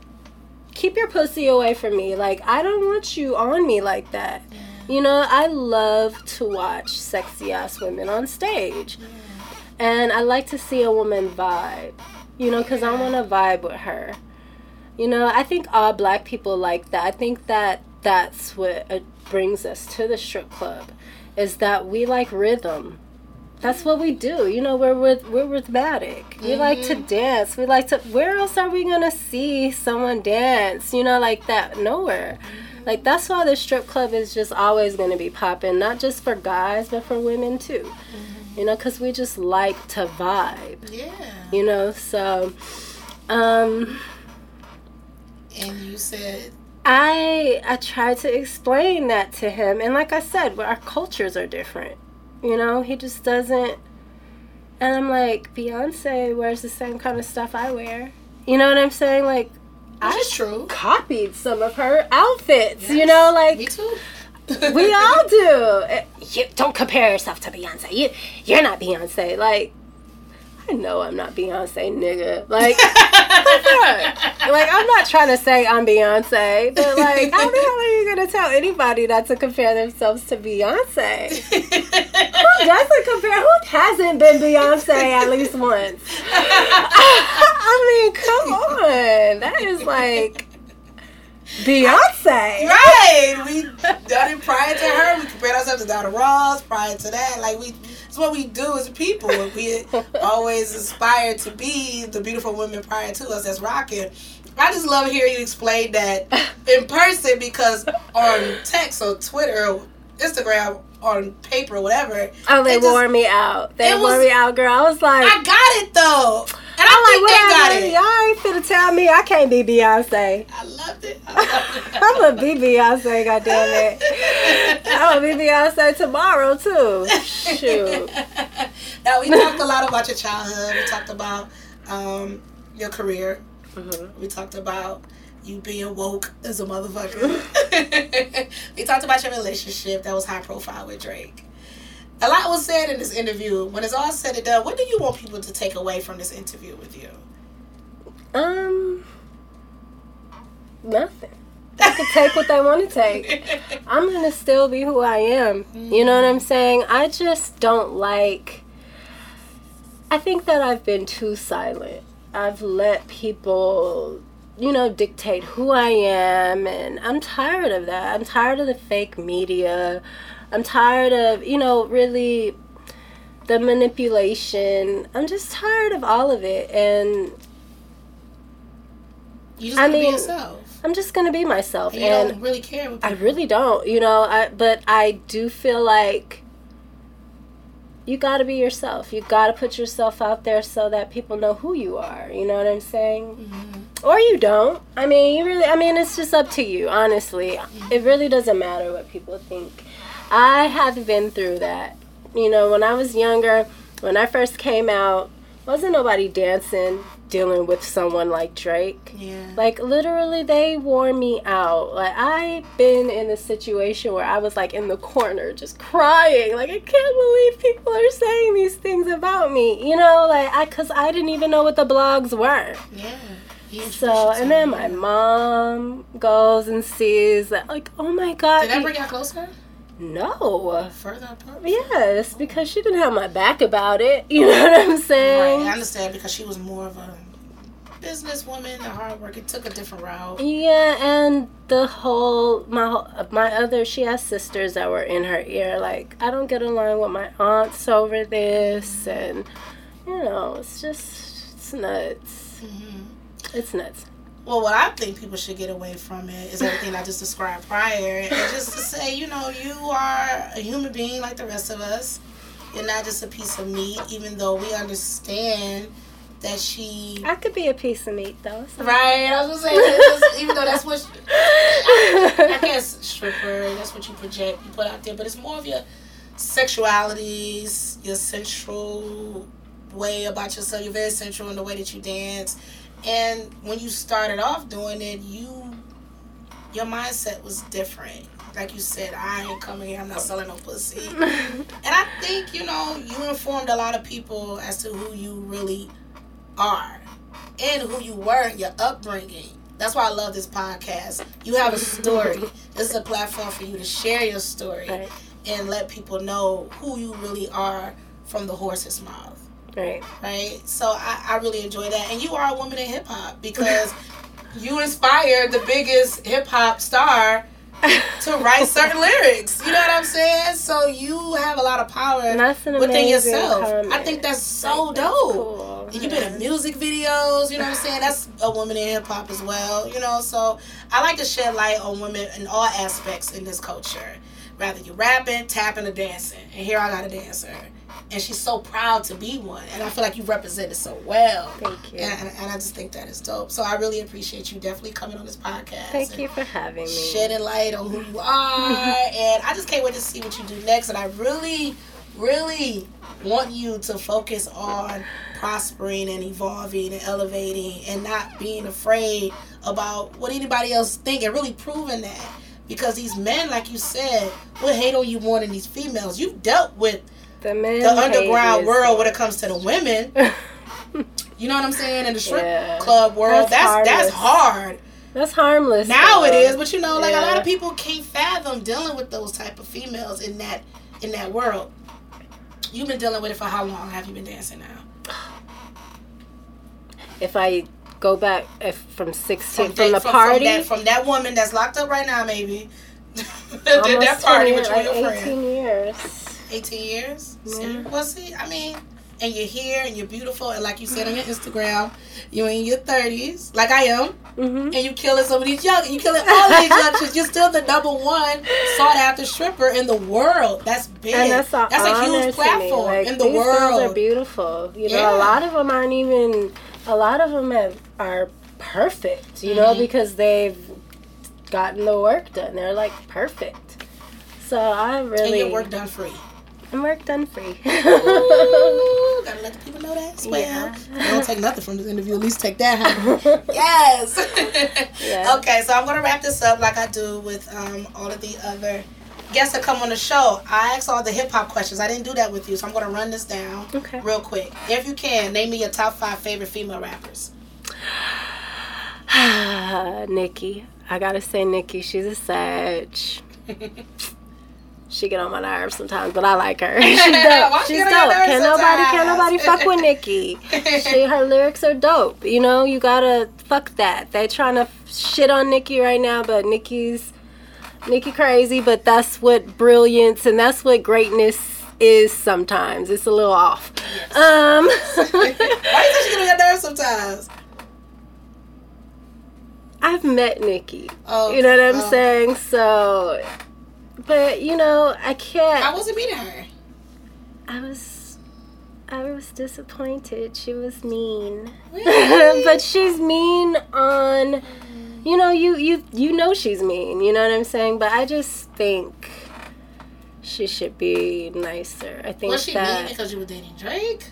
keep your pussy away from me. Like I don't want you on me like that. You know, I love to watch sexy ass women on stage, and I like to see a woman vibe. You know, because I want to vibe with her. You know, I think all black people like that. I think that that's what uh, brings us to the strip club, is that we like rhythm. That's what we do. You know, we're with we're rhythmic. We like to dance. We like to. Where else are we gonna see someone dance? You know, like that. Nowhere. Like that's why the strip club is just always gonna be popping, not just for guys, but for women too. You know, because we just like to vibe. Yeah. You know, so. Um, And you said, I I tried to explain that to him, and like I said, our cultures are different. You know, he just doesn't. And I'm like, Beyonce wears the same kind of stuff I wear. You know what I'm saying? Like, which I true. copied some of her outfits. You know, like Me too. we all do. Eh, You don't compare yourself to Beyonce. You you're not Beyonce. Like, I know I'm not Beyonce, nigga. Like. like I'm not trying to say I'm Beyonce, but like how the hell are you gonna tell anybody not to compare themselves to Beyonce? Who doesn't compare? Who hasn't been Beyonce at least once? I mean, come on, that is like Beyonce. Right. We done it prior to her. We compared ourselves to Diana Ross prior to that. Like we it's what we do as people. We always aspire to be the beautiful women prior to us that's rocking. I just love hearing you explain that in person because on text or Twitter or Instagram on paper or whatever. Oh, they it just- wore me out. They it wore was- me out, girl. I was like, I got it though. And I'm I like, they got it. Y'all ain't finna tell me I can't be Beyonce. I loved it. I loved it. I'm gonna be Beyonce, goddamn it. I'm gonna be Beyonce tomorrow too. Shoot. now we talked a lot about your childhood. We talked about um, your career. Mm-hmm. We talked about you being woke as a motherfucker. we talked about your relationship that was high profile with Drake. A lot was said in this interview. When it's all said and done, what do you want people to take away from this interview with you? Um, nothing. They can take what they want to take. I'm gonna still be who I am. You know what I'm saying? I just don't like. I think that I've been too silent. I've let people, you know, dictate who I am, and I'm tired of that. I'm tired of the fake media. I'm tired of, you know, really the manipulation. I'm just tired of all of it, and You just I mean, yourself. I'm just gonna be myself. And you and don't really care what I really don't, you know. I but I do feel like you got to be yourself. You got to put yourself out there so that people know who you are. You know what I'm saying? Mm-hmm. Or you don't. I mean, you really. I mean, it's just up to you. Honestly, it really doesn't matter what people think. I have been through that. You know, when I was younger, when I first came out, wasn't nobody dancing, dealing with someone like Drake. Yeah. Like literally they wore me out. Like I've been in a situation where I was like in the corner just crying. Like I can't believe people are saying these things about me. You know, like I cuz I didn't even know what the blogs were. yeah. So, and then my mom goes and sees that like, "Oh my god." Did that you- bring y'all closer? No. Further apart? Yes, because she didn't have my back about it. You know what I'm saying? Right. I understand because she was more of a businesswoman, a hard worker, took a different route. Yeah, and the whole my my other she has sisters that were in her ear like I don't get along with my aunts over this and you know it's just it's nuts. hmm It's nuts. Well, what I think people should get away from it is everything I just described prior, and just to say, you know, you are a human being like the rest of us. You're not just a piece of meat, even though we understand that she. I could be a piece of meat though. so- Right, I was gonna say, even though that's what I guess stripper, that's what you project, you put out there, but it's more of your sexualities, your central way about yourself. You're very central in the way that you dance, and when you started off doing it, you your mindset was different. Like you said, I ain't coming here. I'm not selling no pussy. And I think, you know, you informed a lot of people as to who you really are and who you were in your upbringing. That's why I love this podcast. You have a story. this is a platform for you to share your story Right. and let people know who you really are from the horse's mouth. Right. Right? So I, I really enjoy that. And you are a woman in hip hop because you inspired the biggest hip hop star to write certain lyrics. You know what I'm saying? So you have a lot of power that's within yourself. I think that's so That's dope. cool. And you've been in music videos, you know what I'm saying? That's a woman in hip hop as well, you know. So I like to shed light on women in all aspects in this culture. Rather you rapping, tapping, or dancing. And here I got a dancer. And she's so proud to be one. And I feel like you represent it so well. Thank you. And, and I just think that is dope. So I really appreciate you definitely coming on this podcast. Thank you for having me. shedding light on who you are. and I just can't wait to see what you do next. And I really, really want you to focus on prospering and evolving and elevating and not being afraid about what anybody else think and really proving that. Because these men, like you said, will hate on you more than these females. You've dealt with The the underground world when it comes to the women. You know what I'm saying? In the strip Yeah. club world, That's that's that's, hard. That's harmless. Now it though. is, but you know, like a lot of people can't fathom dealing with those type of females in that in that world. You've been dealing with it for how long? Have you been dancing now? If I go back if from 16 from, day- the from, party, that, from that woman that's locked up right now, maybe. Did that party 20 with like your 18 friend. years. 18 years? Yeah. Serious? Well, see, I mean, and you're here and you're beautiful, and like you said on your Instagram, you're in your 30s, like I am, hmm and you're killing some of these young, you're killing all of these young chicks. You're still the number one sought after stripper in the world. That's big. And that's, a, that's a huge platform Like, in the these girls are beautiful. You know, Yeah. a lot of them aren't even. A lot of them have, are perfect. You know, Mhm. because they've gotten the work done. They're like perfect. So I And really your work done free. And work done free. Ooh, Gotta let the people know that as well. Yeah. Don't take nothing from this interview. At least take that. Home. yes. Yeah. Okay, so I'm gonna wrap this up like I do with um, all of the other guests that come on the show. I asked all the hip hop questions. I didn't do that with you, so I'm gonna run this down Okay. real quick. If you can, name me your top five favorite female rappers. Nicki. I gotta say, Nicki. She's a sag. She get on my nerves sometimes, but I like her. She's dope. she She's dope. Can't nobody, sometimes? nobody fuck with Nicki. She, her lyrics are dope. You know, you gotta fuck that. They trying to shit on Nicki right now, but Nicki's Nicki crazy. But that's what brilliance and that's what greatness is. Sometimes it's a little off. Um, Why you think she get on your nerves sometimes? I've met Nicki. Oh, You know what I'm oh. saying? So, but you know, I can't. I wasn't meeting her. I was I was disappointed. She was mean. Really? but she's mean on you know, you you you know she's mean, you know what I'm saying? But I just think she should be nicer. I think Was she that mean because you were dating Drake?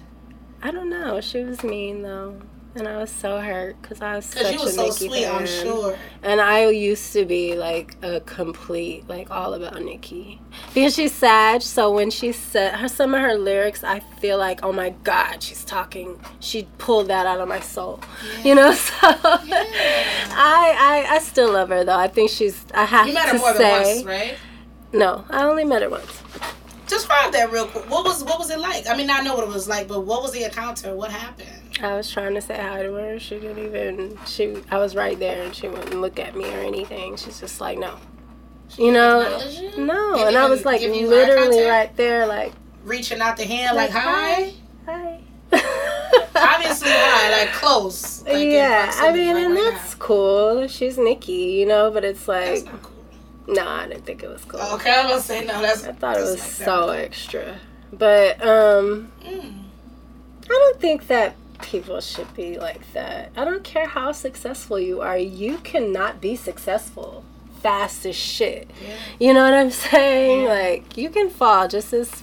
I don't know. She was mean though. And I was so hurt because I was such was a so Nicki sweet, I'm fan. sure. And I used to be like a complete, like all about Nicki. Because she's sad, so when she said her some of her lyrics, I feel like, oh my God, she's talking. She pulled that out of my soul. You know, so I, I I still love her though. I think she's I have You met to her more say than once, right? no. I only met her once. Describe that real quick. What was what was it like? I mean, I know what it was like, but what was the encounter? What happened? I was trying to say hi to her. She didn't even. She. I was right there, and she wouldn't look at me or anything. She's just like, no. You know, you? no, and I was like you literally right there, like, Reaching out the hand, like, Like, hi. hi. Obviously, hi, like close. Like yeah, I mean, like and right that's cool. She's Nicki, you know, but it's now. Like. No, I didn't think it was cool. Okay, I was gonna say no. That's I thought it was like so that. extra, but um, Mm. I don't think that people should be like that. I don't care how successful you are. You cannot be successful fast as shit. Yeah. You know what I'm saying? Yeah. Like you can fall just as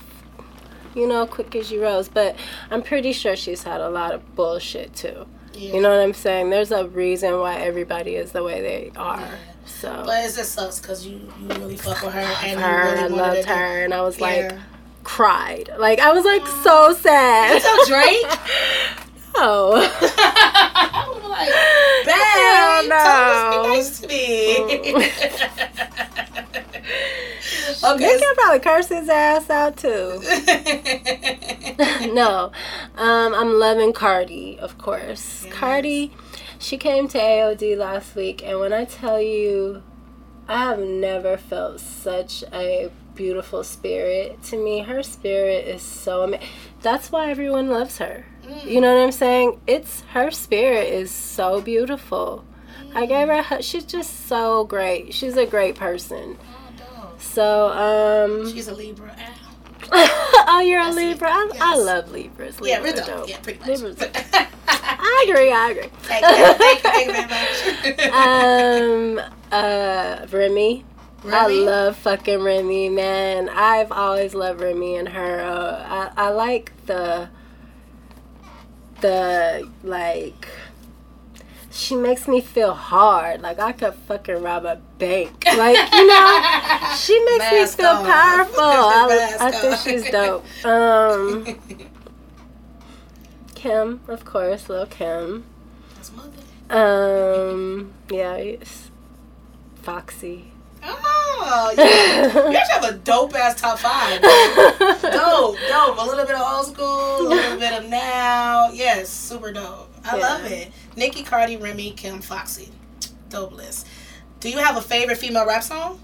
you know quick as you rose, but I'm pretty sure she's had a lot of bullshit too. Yeah. You know what I'm saying? There's a reason why everybody is the way they are. Yeah. So But it just sucks because you, you really fuck with her and her, you I really wanted loved her, and I was do- like cried. Like I was like so sad. Tell Drake? oh. I was like, Hell babe, no. nice to me. They okay. can probably curse his ass out too. no, um, I'm loving Cardi, of course. Yes. Cardi, she came to AOD last week, and when I tell you, I have never felt such a beautiful spirit. To me, her spirit is so amazing. That's why everyone loves her. You know what I'm saying? It's her spirit is so beautiful. I gave her. She's just so great. She's a great person. So, um, She's a Libra. oh, you're a Libra. I, I love Libras. Yeah, we're Libras dope. Yeah, pretty much. Libras I agree. I agree. Thank you. Thank you. Thank you very much. um, uh, Remy. I love fucking Remy, man. I've always loved Remy and her. Uh, I, I like the, the, like, she makes me feel hard. Like I could fucking rob a bank. Like, you know, she makes Mask me feel on. powerful. I, I think she's dope. Um, Kim, of course, little Kim. That's mother. Um, yeah, it's Foxy. Oh, you, you actually have a dope ass top five. dope, dope. A little bit of old school, a little bit of now. Yes, super dope. I Yeah. love it. Nicki, Cardi, Remy, Kim, Foxy. Dope list. Do you have a favorite female rap song?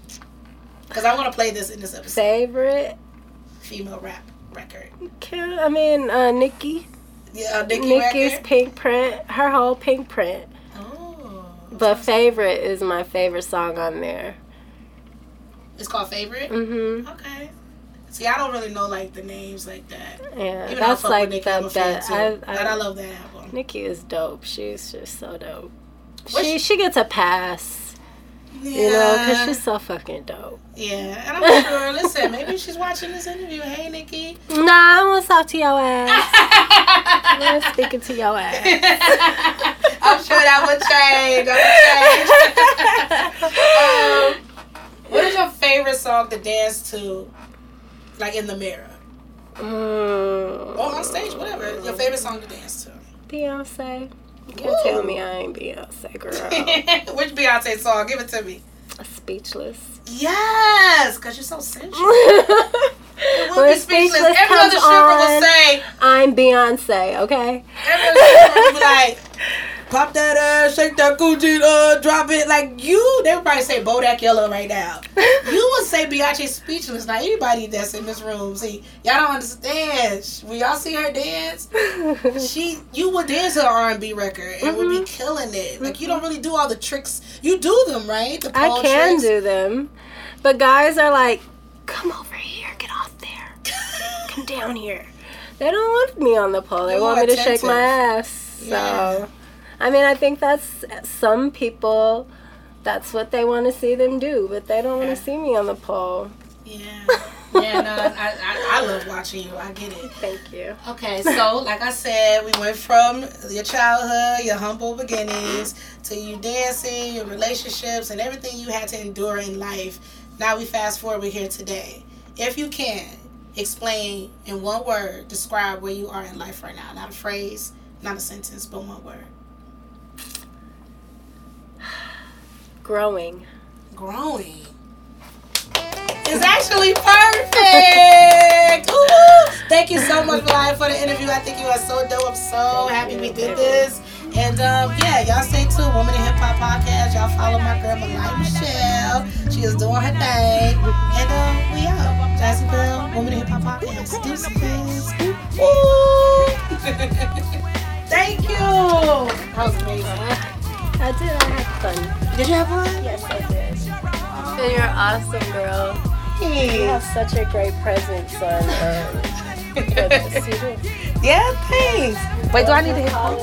Because I want to play this in this episode. Favorite? Female rap record. Kim, I mean, uh, Nicki. Yeah, uh, Nicki Nicki's record. Pinkprint. Her whole Pinkprint. Oh. But favorite is my favorite song on there. It's called Favorite? Mm-hmm. Okay. See, I don't really know like the names like that. Yeah, Even though I that's like I'm the best. too. I, but I I, love that album. Nicki is dope. She's just so dope. She- she gets a pass. Yeah. You know, because she's so fucking dope. Yeah, and I'm sure. Listen, maybe she's watching this interview. Hey, Nicki. Nah, I want to talk to your ass. I'm speaking to your ass. I'm sure that would change. That would change. um, what is your favorite song to dance to, like in the mirror Mm. or on stage, whatever? Your favorite song to dance to? Beyonce. You can't tell me I ain't Beyonce, girl. Which Beyonce song? Give it to me. Speechless. Yes, because you're so sensual. It will When be speechless. Speechless Every other stripper on- will say, I'm Beyonce, okay? every other stripper will be like, pop that ass, shake that coochie, uh, drop it. Like you, they would probably say Bodak Yellow right now. You would say Beyonce speechless. Now anybody that's in this room, see, y'all don't understand. When y'all see her dance, she, you would dance to an R and B record and would Mm-hmm. be killing it. Like you don't really do all the tricks. You do them right. The I can tricks. do them. But guys are like, come over here, get off there. Come down here. They don't want me on the pole. They You're want me to shake my ass. Yeah. I mean, I think that's some people. That's what they want to see them do, but they don't want to see me on the pole. Yeah. Yeah, no, I, I, I love watching you. I get it. Thank you. Okay, so like I said, we went from your childhood, your humble beginnings, to you dancing, your relationships, and everything you had to endure in life. Now we fast forward, we're here today. If you can, explain in one word, describe where you are in life right now. Not a phrase, not a sentence, but one word. Growing. Growing. It's actually perfect. Ooh. Thank you so much, Maliah, for the interview. I think you are so dope. I'm so happy we did this. And um, yeah, y'all stay tuned. Women in Hip Hop Podcast. Y'all follow my girl Maliah Michel. She is doing her thing. And um, we out. Belle, Women in Hip Hop Podcast. Deuces. Woo. Thank you. That was amazing. I did. I had fun. Did you have fun? Yes, I did. And you're awesome, girl. You have such a great presence on um, goodness, you do. Yeah, thanks. Wait, do I need to hit pause?